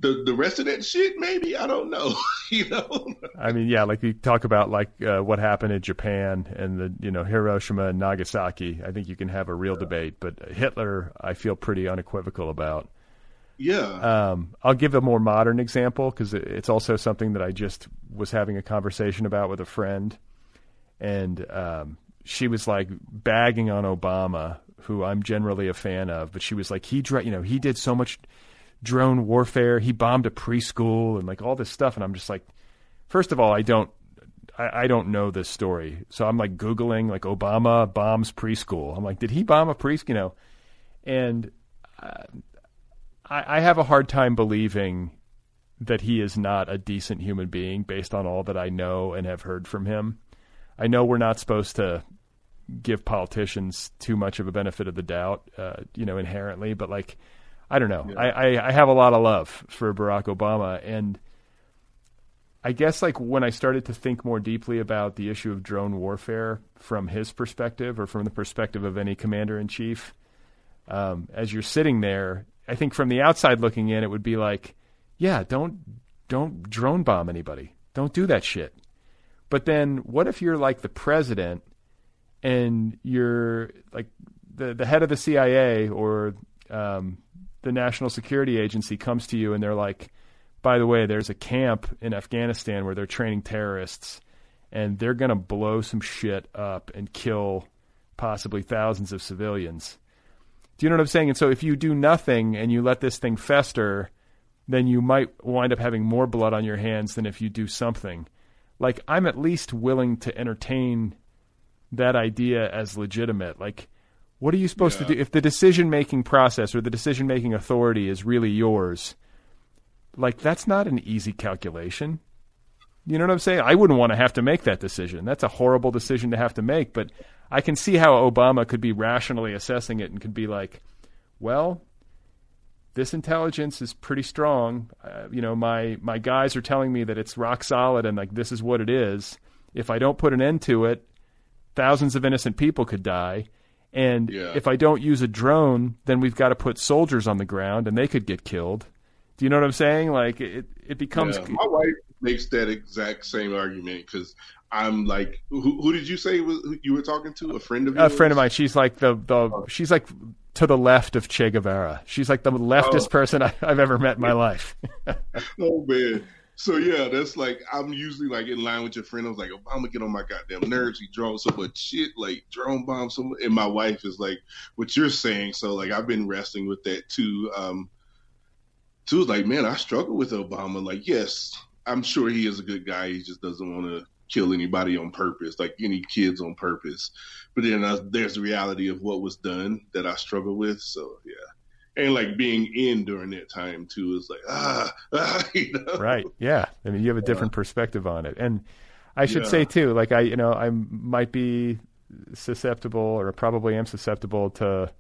the the rest of that shit, maybe I don't know. you know, I mean, yeah, like you talk about like uh, what happened in Japan and the you know Hiroshima and Nagasaki. I think you can have a real debate, but Hitler, I feel pretty unequivocal about. yeah, Um, I'll give a more modern example because it's also something that I just was having a conversation about with a friend, and um, she was like bagging on Obama, who I'm generally a fan of, but she was like, he, dr- you know, he did so much drone warfare, he bombed a preschool and like all this stuff, and I'm just like, first of all, I don't. I, I don't know this story, so I'm like googling like Obama bombs preschool. I'm like, did he bomb a preschool? You know, and uh, I, I have a hard time believing that he is not a decent human being based on all that I know and have heard from him. I know we're not supposed to give politicians too much of a benefit of the doubt, uh, you know, inherently, but like, I don't know. I, I, I have a lot of love for Barack Obama. And I guess like when I started to think more deeply about the issue of drone warfare from his perspective or from the perspective of any commander in chief, um, as you're sitting there, I think from the outside looking in, it would be like, yeah, don't don't drone bomb anybody. Don't do that shit. But then what if you're like the president and you're like the the head of the CIA or um, the National Security Agency comes to you and they're like, by the way, there's a camp in Afghanistan where they're training terrorists and they're going to blow some shit up and kill possibly thousands of civilians. Do you know what I'm saying? And so if you do nothing and you let this thing fester, then you might wind up having more blood on your hands than if you do something. Like I'm at least willing to entertain that idea as legitimate. Like what are you supposed Yeah. to do if the decision making process or the decision making authority is really yours? Like that's not an easy calculation. You know what I'm saying? I wouldn't want to have to make that decision. That's a horrible decision to have to make, but I can see how Obama could be rationally assessing it and could be like, well, this intelligence is pretty strong. Uh, you know, my my guys are telling me that it's rock solid and like this is what it is. If I don't put an end to it, thousands of innocent people could die. And Yeah. if I don't use a drone, then we've got to put soldiers on the ground and they could get killed. Do you know what I'm saying? Like it, it becomes Yeah, my wife makes that exact same argument because I'm like, who, who did you say was who you were talking to? A friend of yours? a friend of mine. She's like the the oh. she's like to the left of Che Guevara. She's like the leftist Oh. person I, I've ever met in my life. Oh man. So yeah, that's like I'm usually like in line with your friend. I was like, Obama get on my goddamn nerves. He drone so much shit, like drone bomb so. And my wife is like, what you're saying. So like I've been wrestling with that too. Um, too like, man, I struggle with Obama. Like, yes, I'm sure he is a good guy. He just doesn't want to kill anybody on purpose, like any kids on purpose. But then uh, there's the reality of what was done that I struggle with. So yeah. And like being in during that time too is like ah, ah you know right. Yeah. I mean, you have a different perspective on it. And I should Yeah. say too, like I, you know, I might be susceptible or probably am susceptible to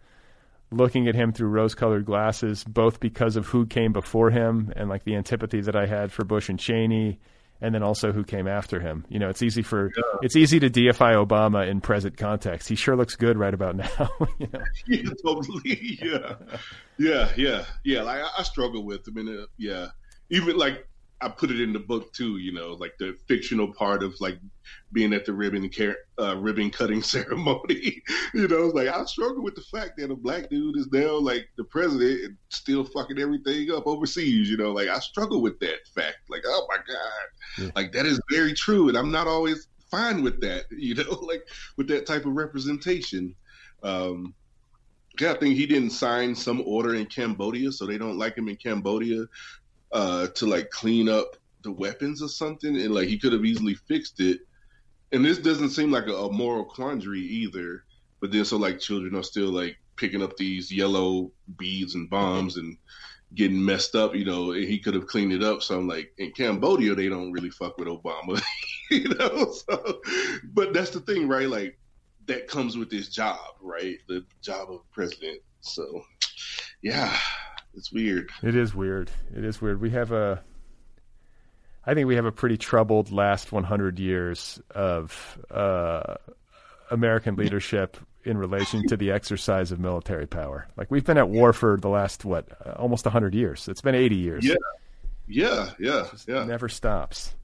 looking at him through rose-colored glasses, both because of who came before him and like the antipathy that I had for Bush and Cheney, and then also who came after him. You know, it's easy for it's easy to deify Obama in present context. He sure looks good right about now. you know? yeah, totally. Yeah, yeah, yeah, yeah. Like I, I struggle with. I mean, uh, yeah, even like I put it in the book too. You know, like the fictional part of like being at the ribbon car- uh, ribbon cutting ceremony. you know, like I struggle with the fact that a black dude is now like the president and still fucking everything up overseas. You know, like I struggle with that fact. Like, oh my god, Yeah. like that is very true, and I'm not always fine with that. You know, like with that type of representation. Um, yeah, I think he didn't sign some order in Cambodia, so they don't like him in Cambodia uh, to like clean up the weapons or something, and like he could have easily fixed it. And this doesn't seem like a, a moral quandary either. But then, so like children are still like picking up these yellow beads and bombs and getting messed up, you know. He could have cleaned it up. So I'm like, in Cambodia, they don't really fuck with Obama, you know. So, but that's the thing, right? Like that comes with this job, right? The job of president. So, yeah, it's weird. It is weird. It is weird. We have a, I think we have a pretty troubled last 100 years of uh, American leadership in relation to the exercise of military power. Like we've been at war for the last what, uh, almost 100 years. It's been 80 years. Yeah, yeah, yeah, yeah. Never stops.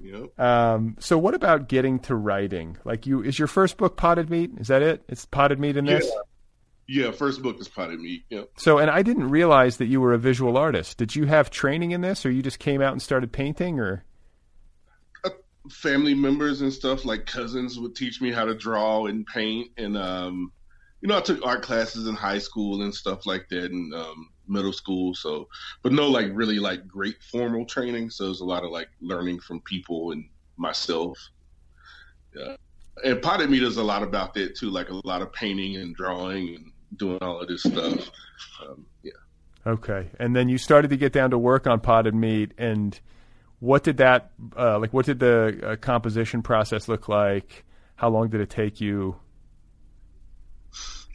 Yep. Um, so what about getting to writing? Like you, is your first book Potted Meat? Is that it? It's Potted Meat in this. Yeah, first book is Potted Meat. Yep. So, and I didn't realize that you were a visual artist. Did you have training in this, or you just came out and started painting, or? family members and stuff like cousins would teach me how to draw and paint and um you know i took art classes in high school and stuff like that and um middle school so but no like really like great formal training so there's a lot of like learning from people and myself yeah and potted meat is a lot about that too like a lot of painting and drawing and doing all of this stuff um, yeah Okay, and then you started to get down to work on potted meat, and what did that uh, like? What did the uh, composition process look like? How long did it take you?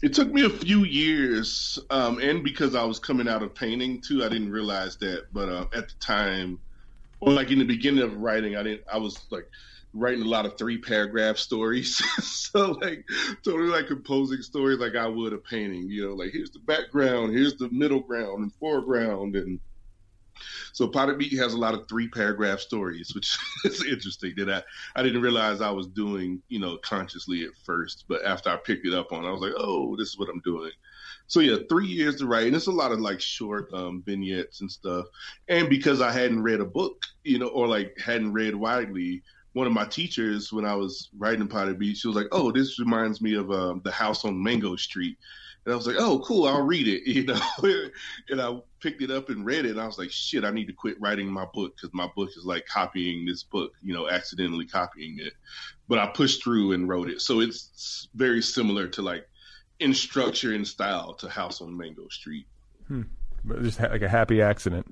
It took me a few years, um, and because I was coming out of painting too, I didn't realize that. But uh, at the time, or like in the beginning of writing, I didn't. I was like writing a lot of three paragraph stories, so like totally like composing stories like I would a painting. You know, like here's the background, here's the middle ground and foreground, and so Potted Meat has a lot of three paragraph stories, which is interesting that I, I didn't realize I was doing, you know, consciously at first. But after I picked it up on, I was like, oh, this is what I'm doing. So yeah, three years to write, and it's a lot of like short um, vignettes and stuff. And because I hadn't read a book, you know, or like hadn't read widely, one of my teachers when I was writing Potted Meat, she was like, "Oh, this reminds me of um, the house on Mango Street." And I was like, "Oh, cool, I'll read it," you know. and I picked it up and read it, and I was like, "Shit, I need to quit writing my book because my book is like copying this book, you know, accidentally copying it." But I pushed through and wrote it, so it's very similar to like in structure and style to House on Mango Street. Just ha- like a happy accident.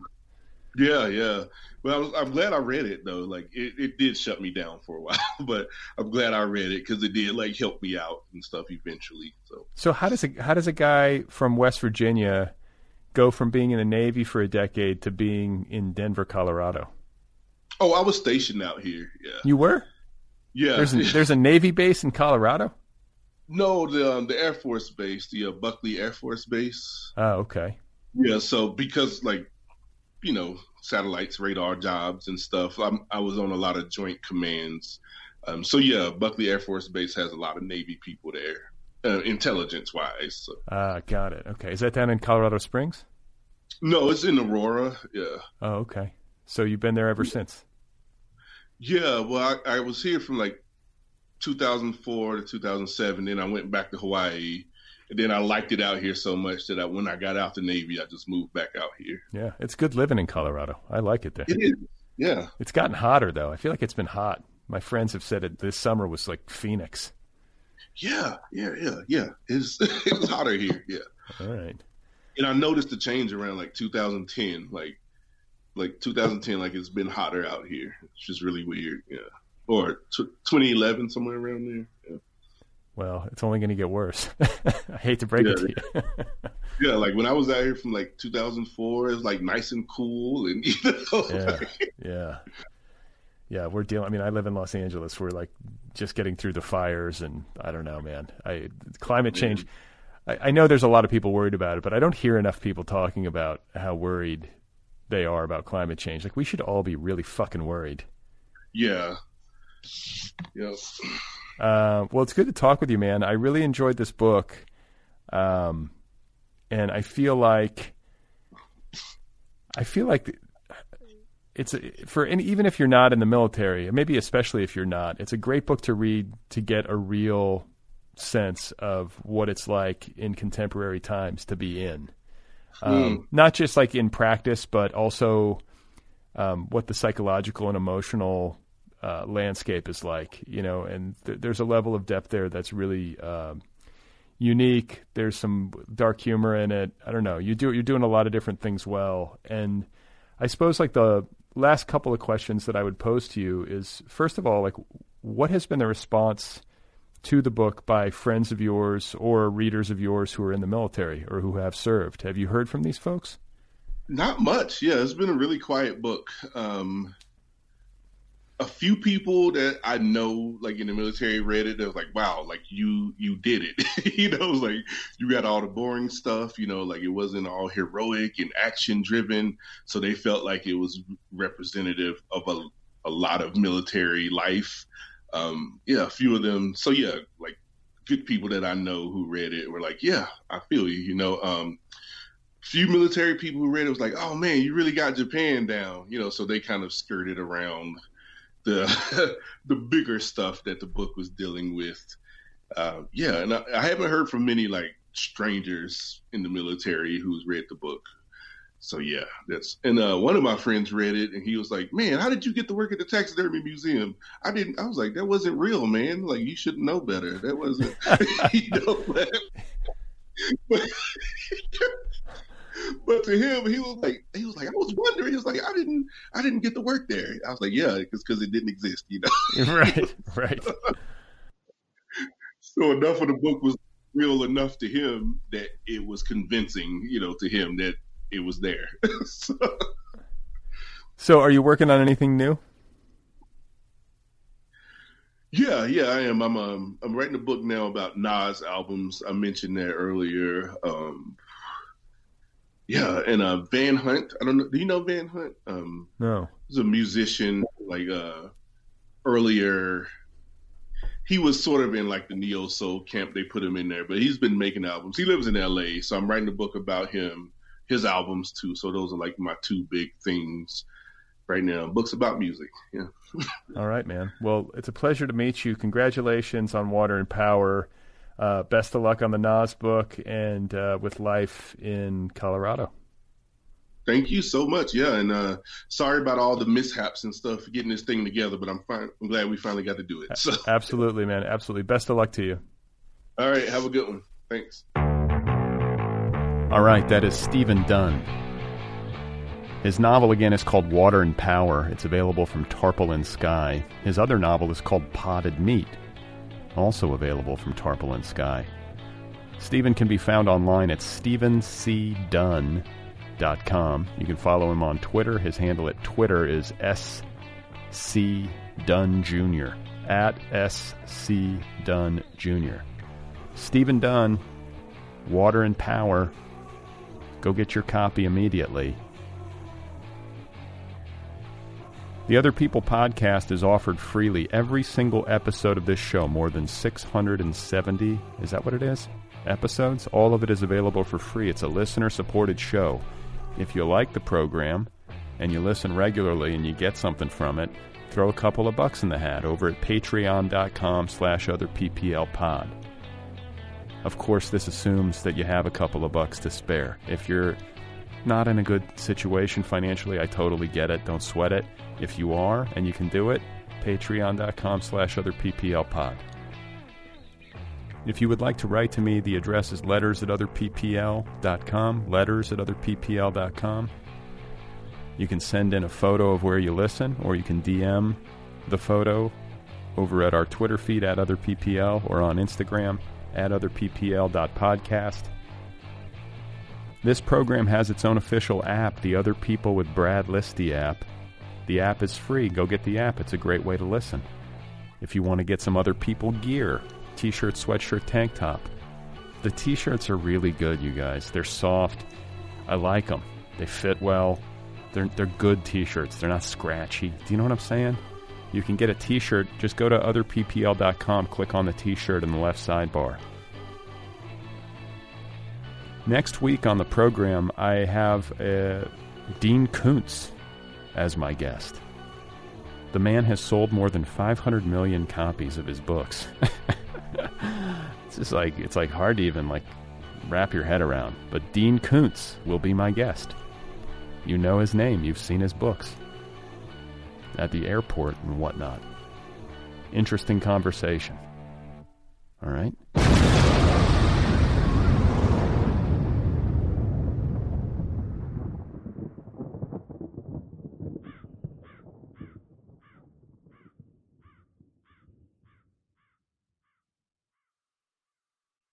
Yeah, yeah. Well, I was, I'm glad I read it though. Like it, it did shut me down for a while, but I'm glad I read it because it did like help me out and stuff eventually. So So how does a how does a guy from West Virginia go from being in the Navy for a decade to being in Denver, Colorado? Oh, I was stationed out here. Yeah, You were? yeah. There's a, there's a Navy base in Colorado. no, the um, the Air Force Base, the uh, Buckley Air Force Base. Oh, okay. Yeah, so because like you know satellites, radar jobs, and stuff, I'm, I was on a lot of joint commands. Um, so yeah, Buckley Air Force Base has a lot of Navy people there, uh, intelligence wise. So. Ah, got it. Okay, is that down in Colorado Springs? No, it's in Aurora. Yeah. Oh, okay. So you've been there ever since. Yeah, well, I, I was here from like 2004 to 2007. Then I went back to Hawaii, and then I liked it out here so much that I, when I got out the Navy, I just moved back out here. Yeah, it's good living in Colorado. I like it there. It is, yeah, It's gotten hotter though. I feel like it's been hot. My friends have said it. This summer was like Phoenix. yeah, yeah, yeah, yeah. It's it was hotter here, yeah. All right. And I noticed the change around like 2010, like like 2010, like it's been hotter out here. It's just really weird, yeah. Or t- 2011, somewhere around there. Yeah. Well, it's only going to get worse. I hate to break it to you. Yeah, like when I was out here from like 2004, it was like nice and cool, and you know, yeah, like, yeah. yeah, we're dealing. I mean, I live in Los Angeles. We're like just getting through the fires, and I don't know, man. I climate change. I, I know there's a lot of people worried about it, but I don't hear enough people talking about how worried they are about climate change. Like we should all be really fucking worried. Yeah. Yep. Uh, well, it's good to talk with you, man. I really enjoyed this book, um, and I feel like I feel like it's a, for and even if you're not in the military, maybe especially if you're not, it's a great book to read to get a real sense of what it's like in contemporary times to be in. Um, Mm. Not just like in practice, but also um, what the psychological and emotional uh, landscape is like. You know, and th- there's a level of depth there that's really um, unique. There's some dark humor in it. I don't know. You do you're doing a lot of different things well, and I suppose like the last couple of questions that I would pose to you is first of all, like what has been the response to the book by friends of yours or readers of yours who are in the military or who have served? Have you heard from these folks? Not much. Yeah, it's been a really quiet book. Um, a few people that I know, like in the military, read it. They was like, "Wow, like you you did it." you know, it was like you got all the boring stuff. You know, like it wasn't all heroic and action driven. So they felt like it was representative of a a lot of military life. Um, yeah, a few of them. So yeah, like good people that I know who read it were like, "Yeah, I feel you." You know. Um, few military people who read it was like, "Oh man, you really got Japan down," you know. So they kind of skirted around the the bigger stuff that the book was dealing with. Uh, yeah, and I, I haven't heard from many like strangers in the military who's read the book. So yeah, that's and uh, one of my friends read it and he was like, "Man, how did you get to work at the taxidermy museum?" I didn't. I was like, "That wasn't real, man. Like you should know better. That wasn't." you know, but, but but to him, he was like, he was like, I was wondering. He was like, I didn't, I didn't get to work there. I was like, yeah, because because it didn't exist, you know. right, right. so enough of the book was real enough to him that it was convincing, you know, to him that it was there. so, So, are you working on anything new? yeah, yeah, I am. I'm um, I'm writing a book now about Nas albums. I mentioned that earlier. Um, yeah, and uh, Van Hunt. I don't know. Do you know Van Hunt? Um, No. He's a musician, like uh earlier. He was sort of in like the neo soul camp. They put him in there, but he's been making albums. He lives in L.A., so I'm writing a book about him, his albums too. So those are like my two big things right now. Books about music. Yeah. All right, man. Well, it's a pleasure to meet you. Congratulations on Water and Power. Uh, best of luck on the Nas book and uh, with life in Colorado. Thank you so much. Yeah, and uh sorry about all the mishaps and stuff getting this thing together, but I'm fine. I'm glad we finally got to do it. So, Absolutely, man. Absolutely. Best of luck to you. all right, have a good one. Thanks. All right, that is Steven Dunn. His novel again is called Water and Power. It's available from Tarpaulin Sky. His other novel is called Potted Meat, also available from Tarpaulin Sky. Steven can be found online at stevencdunn.com. You can follow him on Twitter. His handle at Twitter is SC Dunn Jr. At SC Dunn Jr. Steven Dunn, Water and Power. Go get your copy immediately. The Other People podcast is offered freely. Every single episode of this show, more than 670, is that what it is? Episodes? All of it is available for free. It's a listener supported show. If you like the program and you listen regularly and you get something from it, throw a couple of bucks in the hat over at patreon.com slash otherpplpod. Of course, this assumes that you have a couple of bucks to spare. If you're not in a good situation financially, I totally get it. Don't sweat it. If you are and you can do it, patreon.com slash otherpplpod. If you would like to write to me, the address is letters at otherppl.com, letters at otherppl.com. You can send in a photo of where you listen, or you can DM the photo over at our Twitter feed at otherppl or on Instagram at otherppl.podcast. This program has its own official app, the Other People with Brad Listi app. The app is free. Go get the app. It's a great way to listen. If you want to get some other people gear, t shirt, sweatshirt, tank top. The t shirts are really good, you guys. They're soft. I like them. They fit well. They're, they're good t shirts. They're not scratchy. Do you know what I'm saying? You can get a t shirt. Just go to otherppl.com, click on the t shirt in the left sidebar. Next week on the program, I have uh, Dean Koontz as my guest. The man has sold more than 500 million copies of his books. it's just like it's like hard to even like wrap your head around. But Dean Koontz will be my guest. You know his name, you've seen his books at the airport and whatnot. Interesting conversation. All right.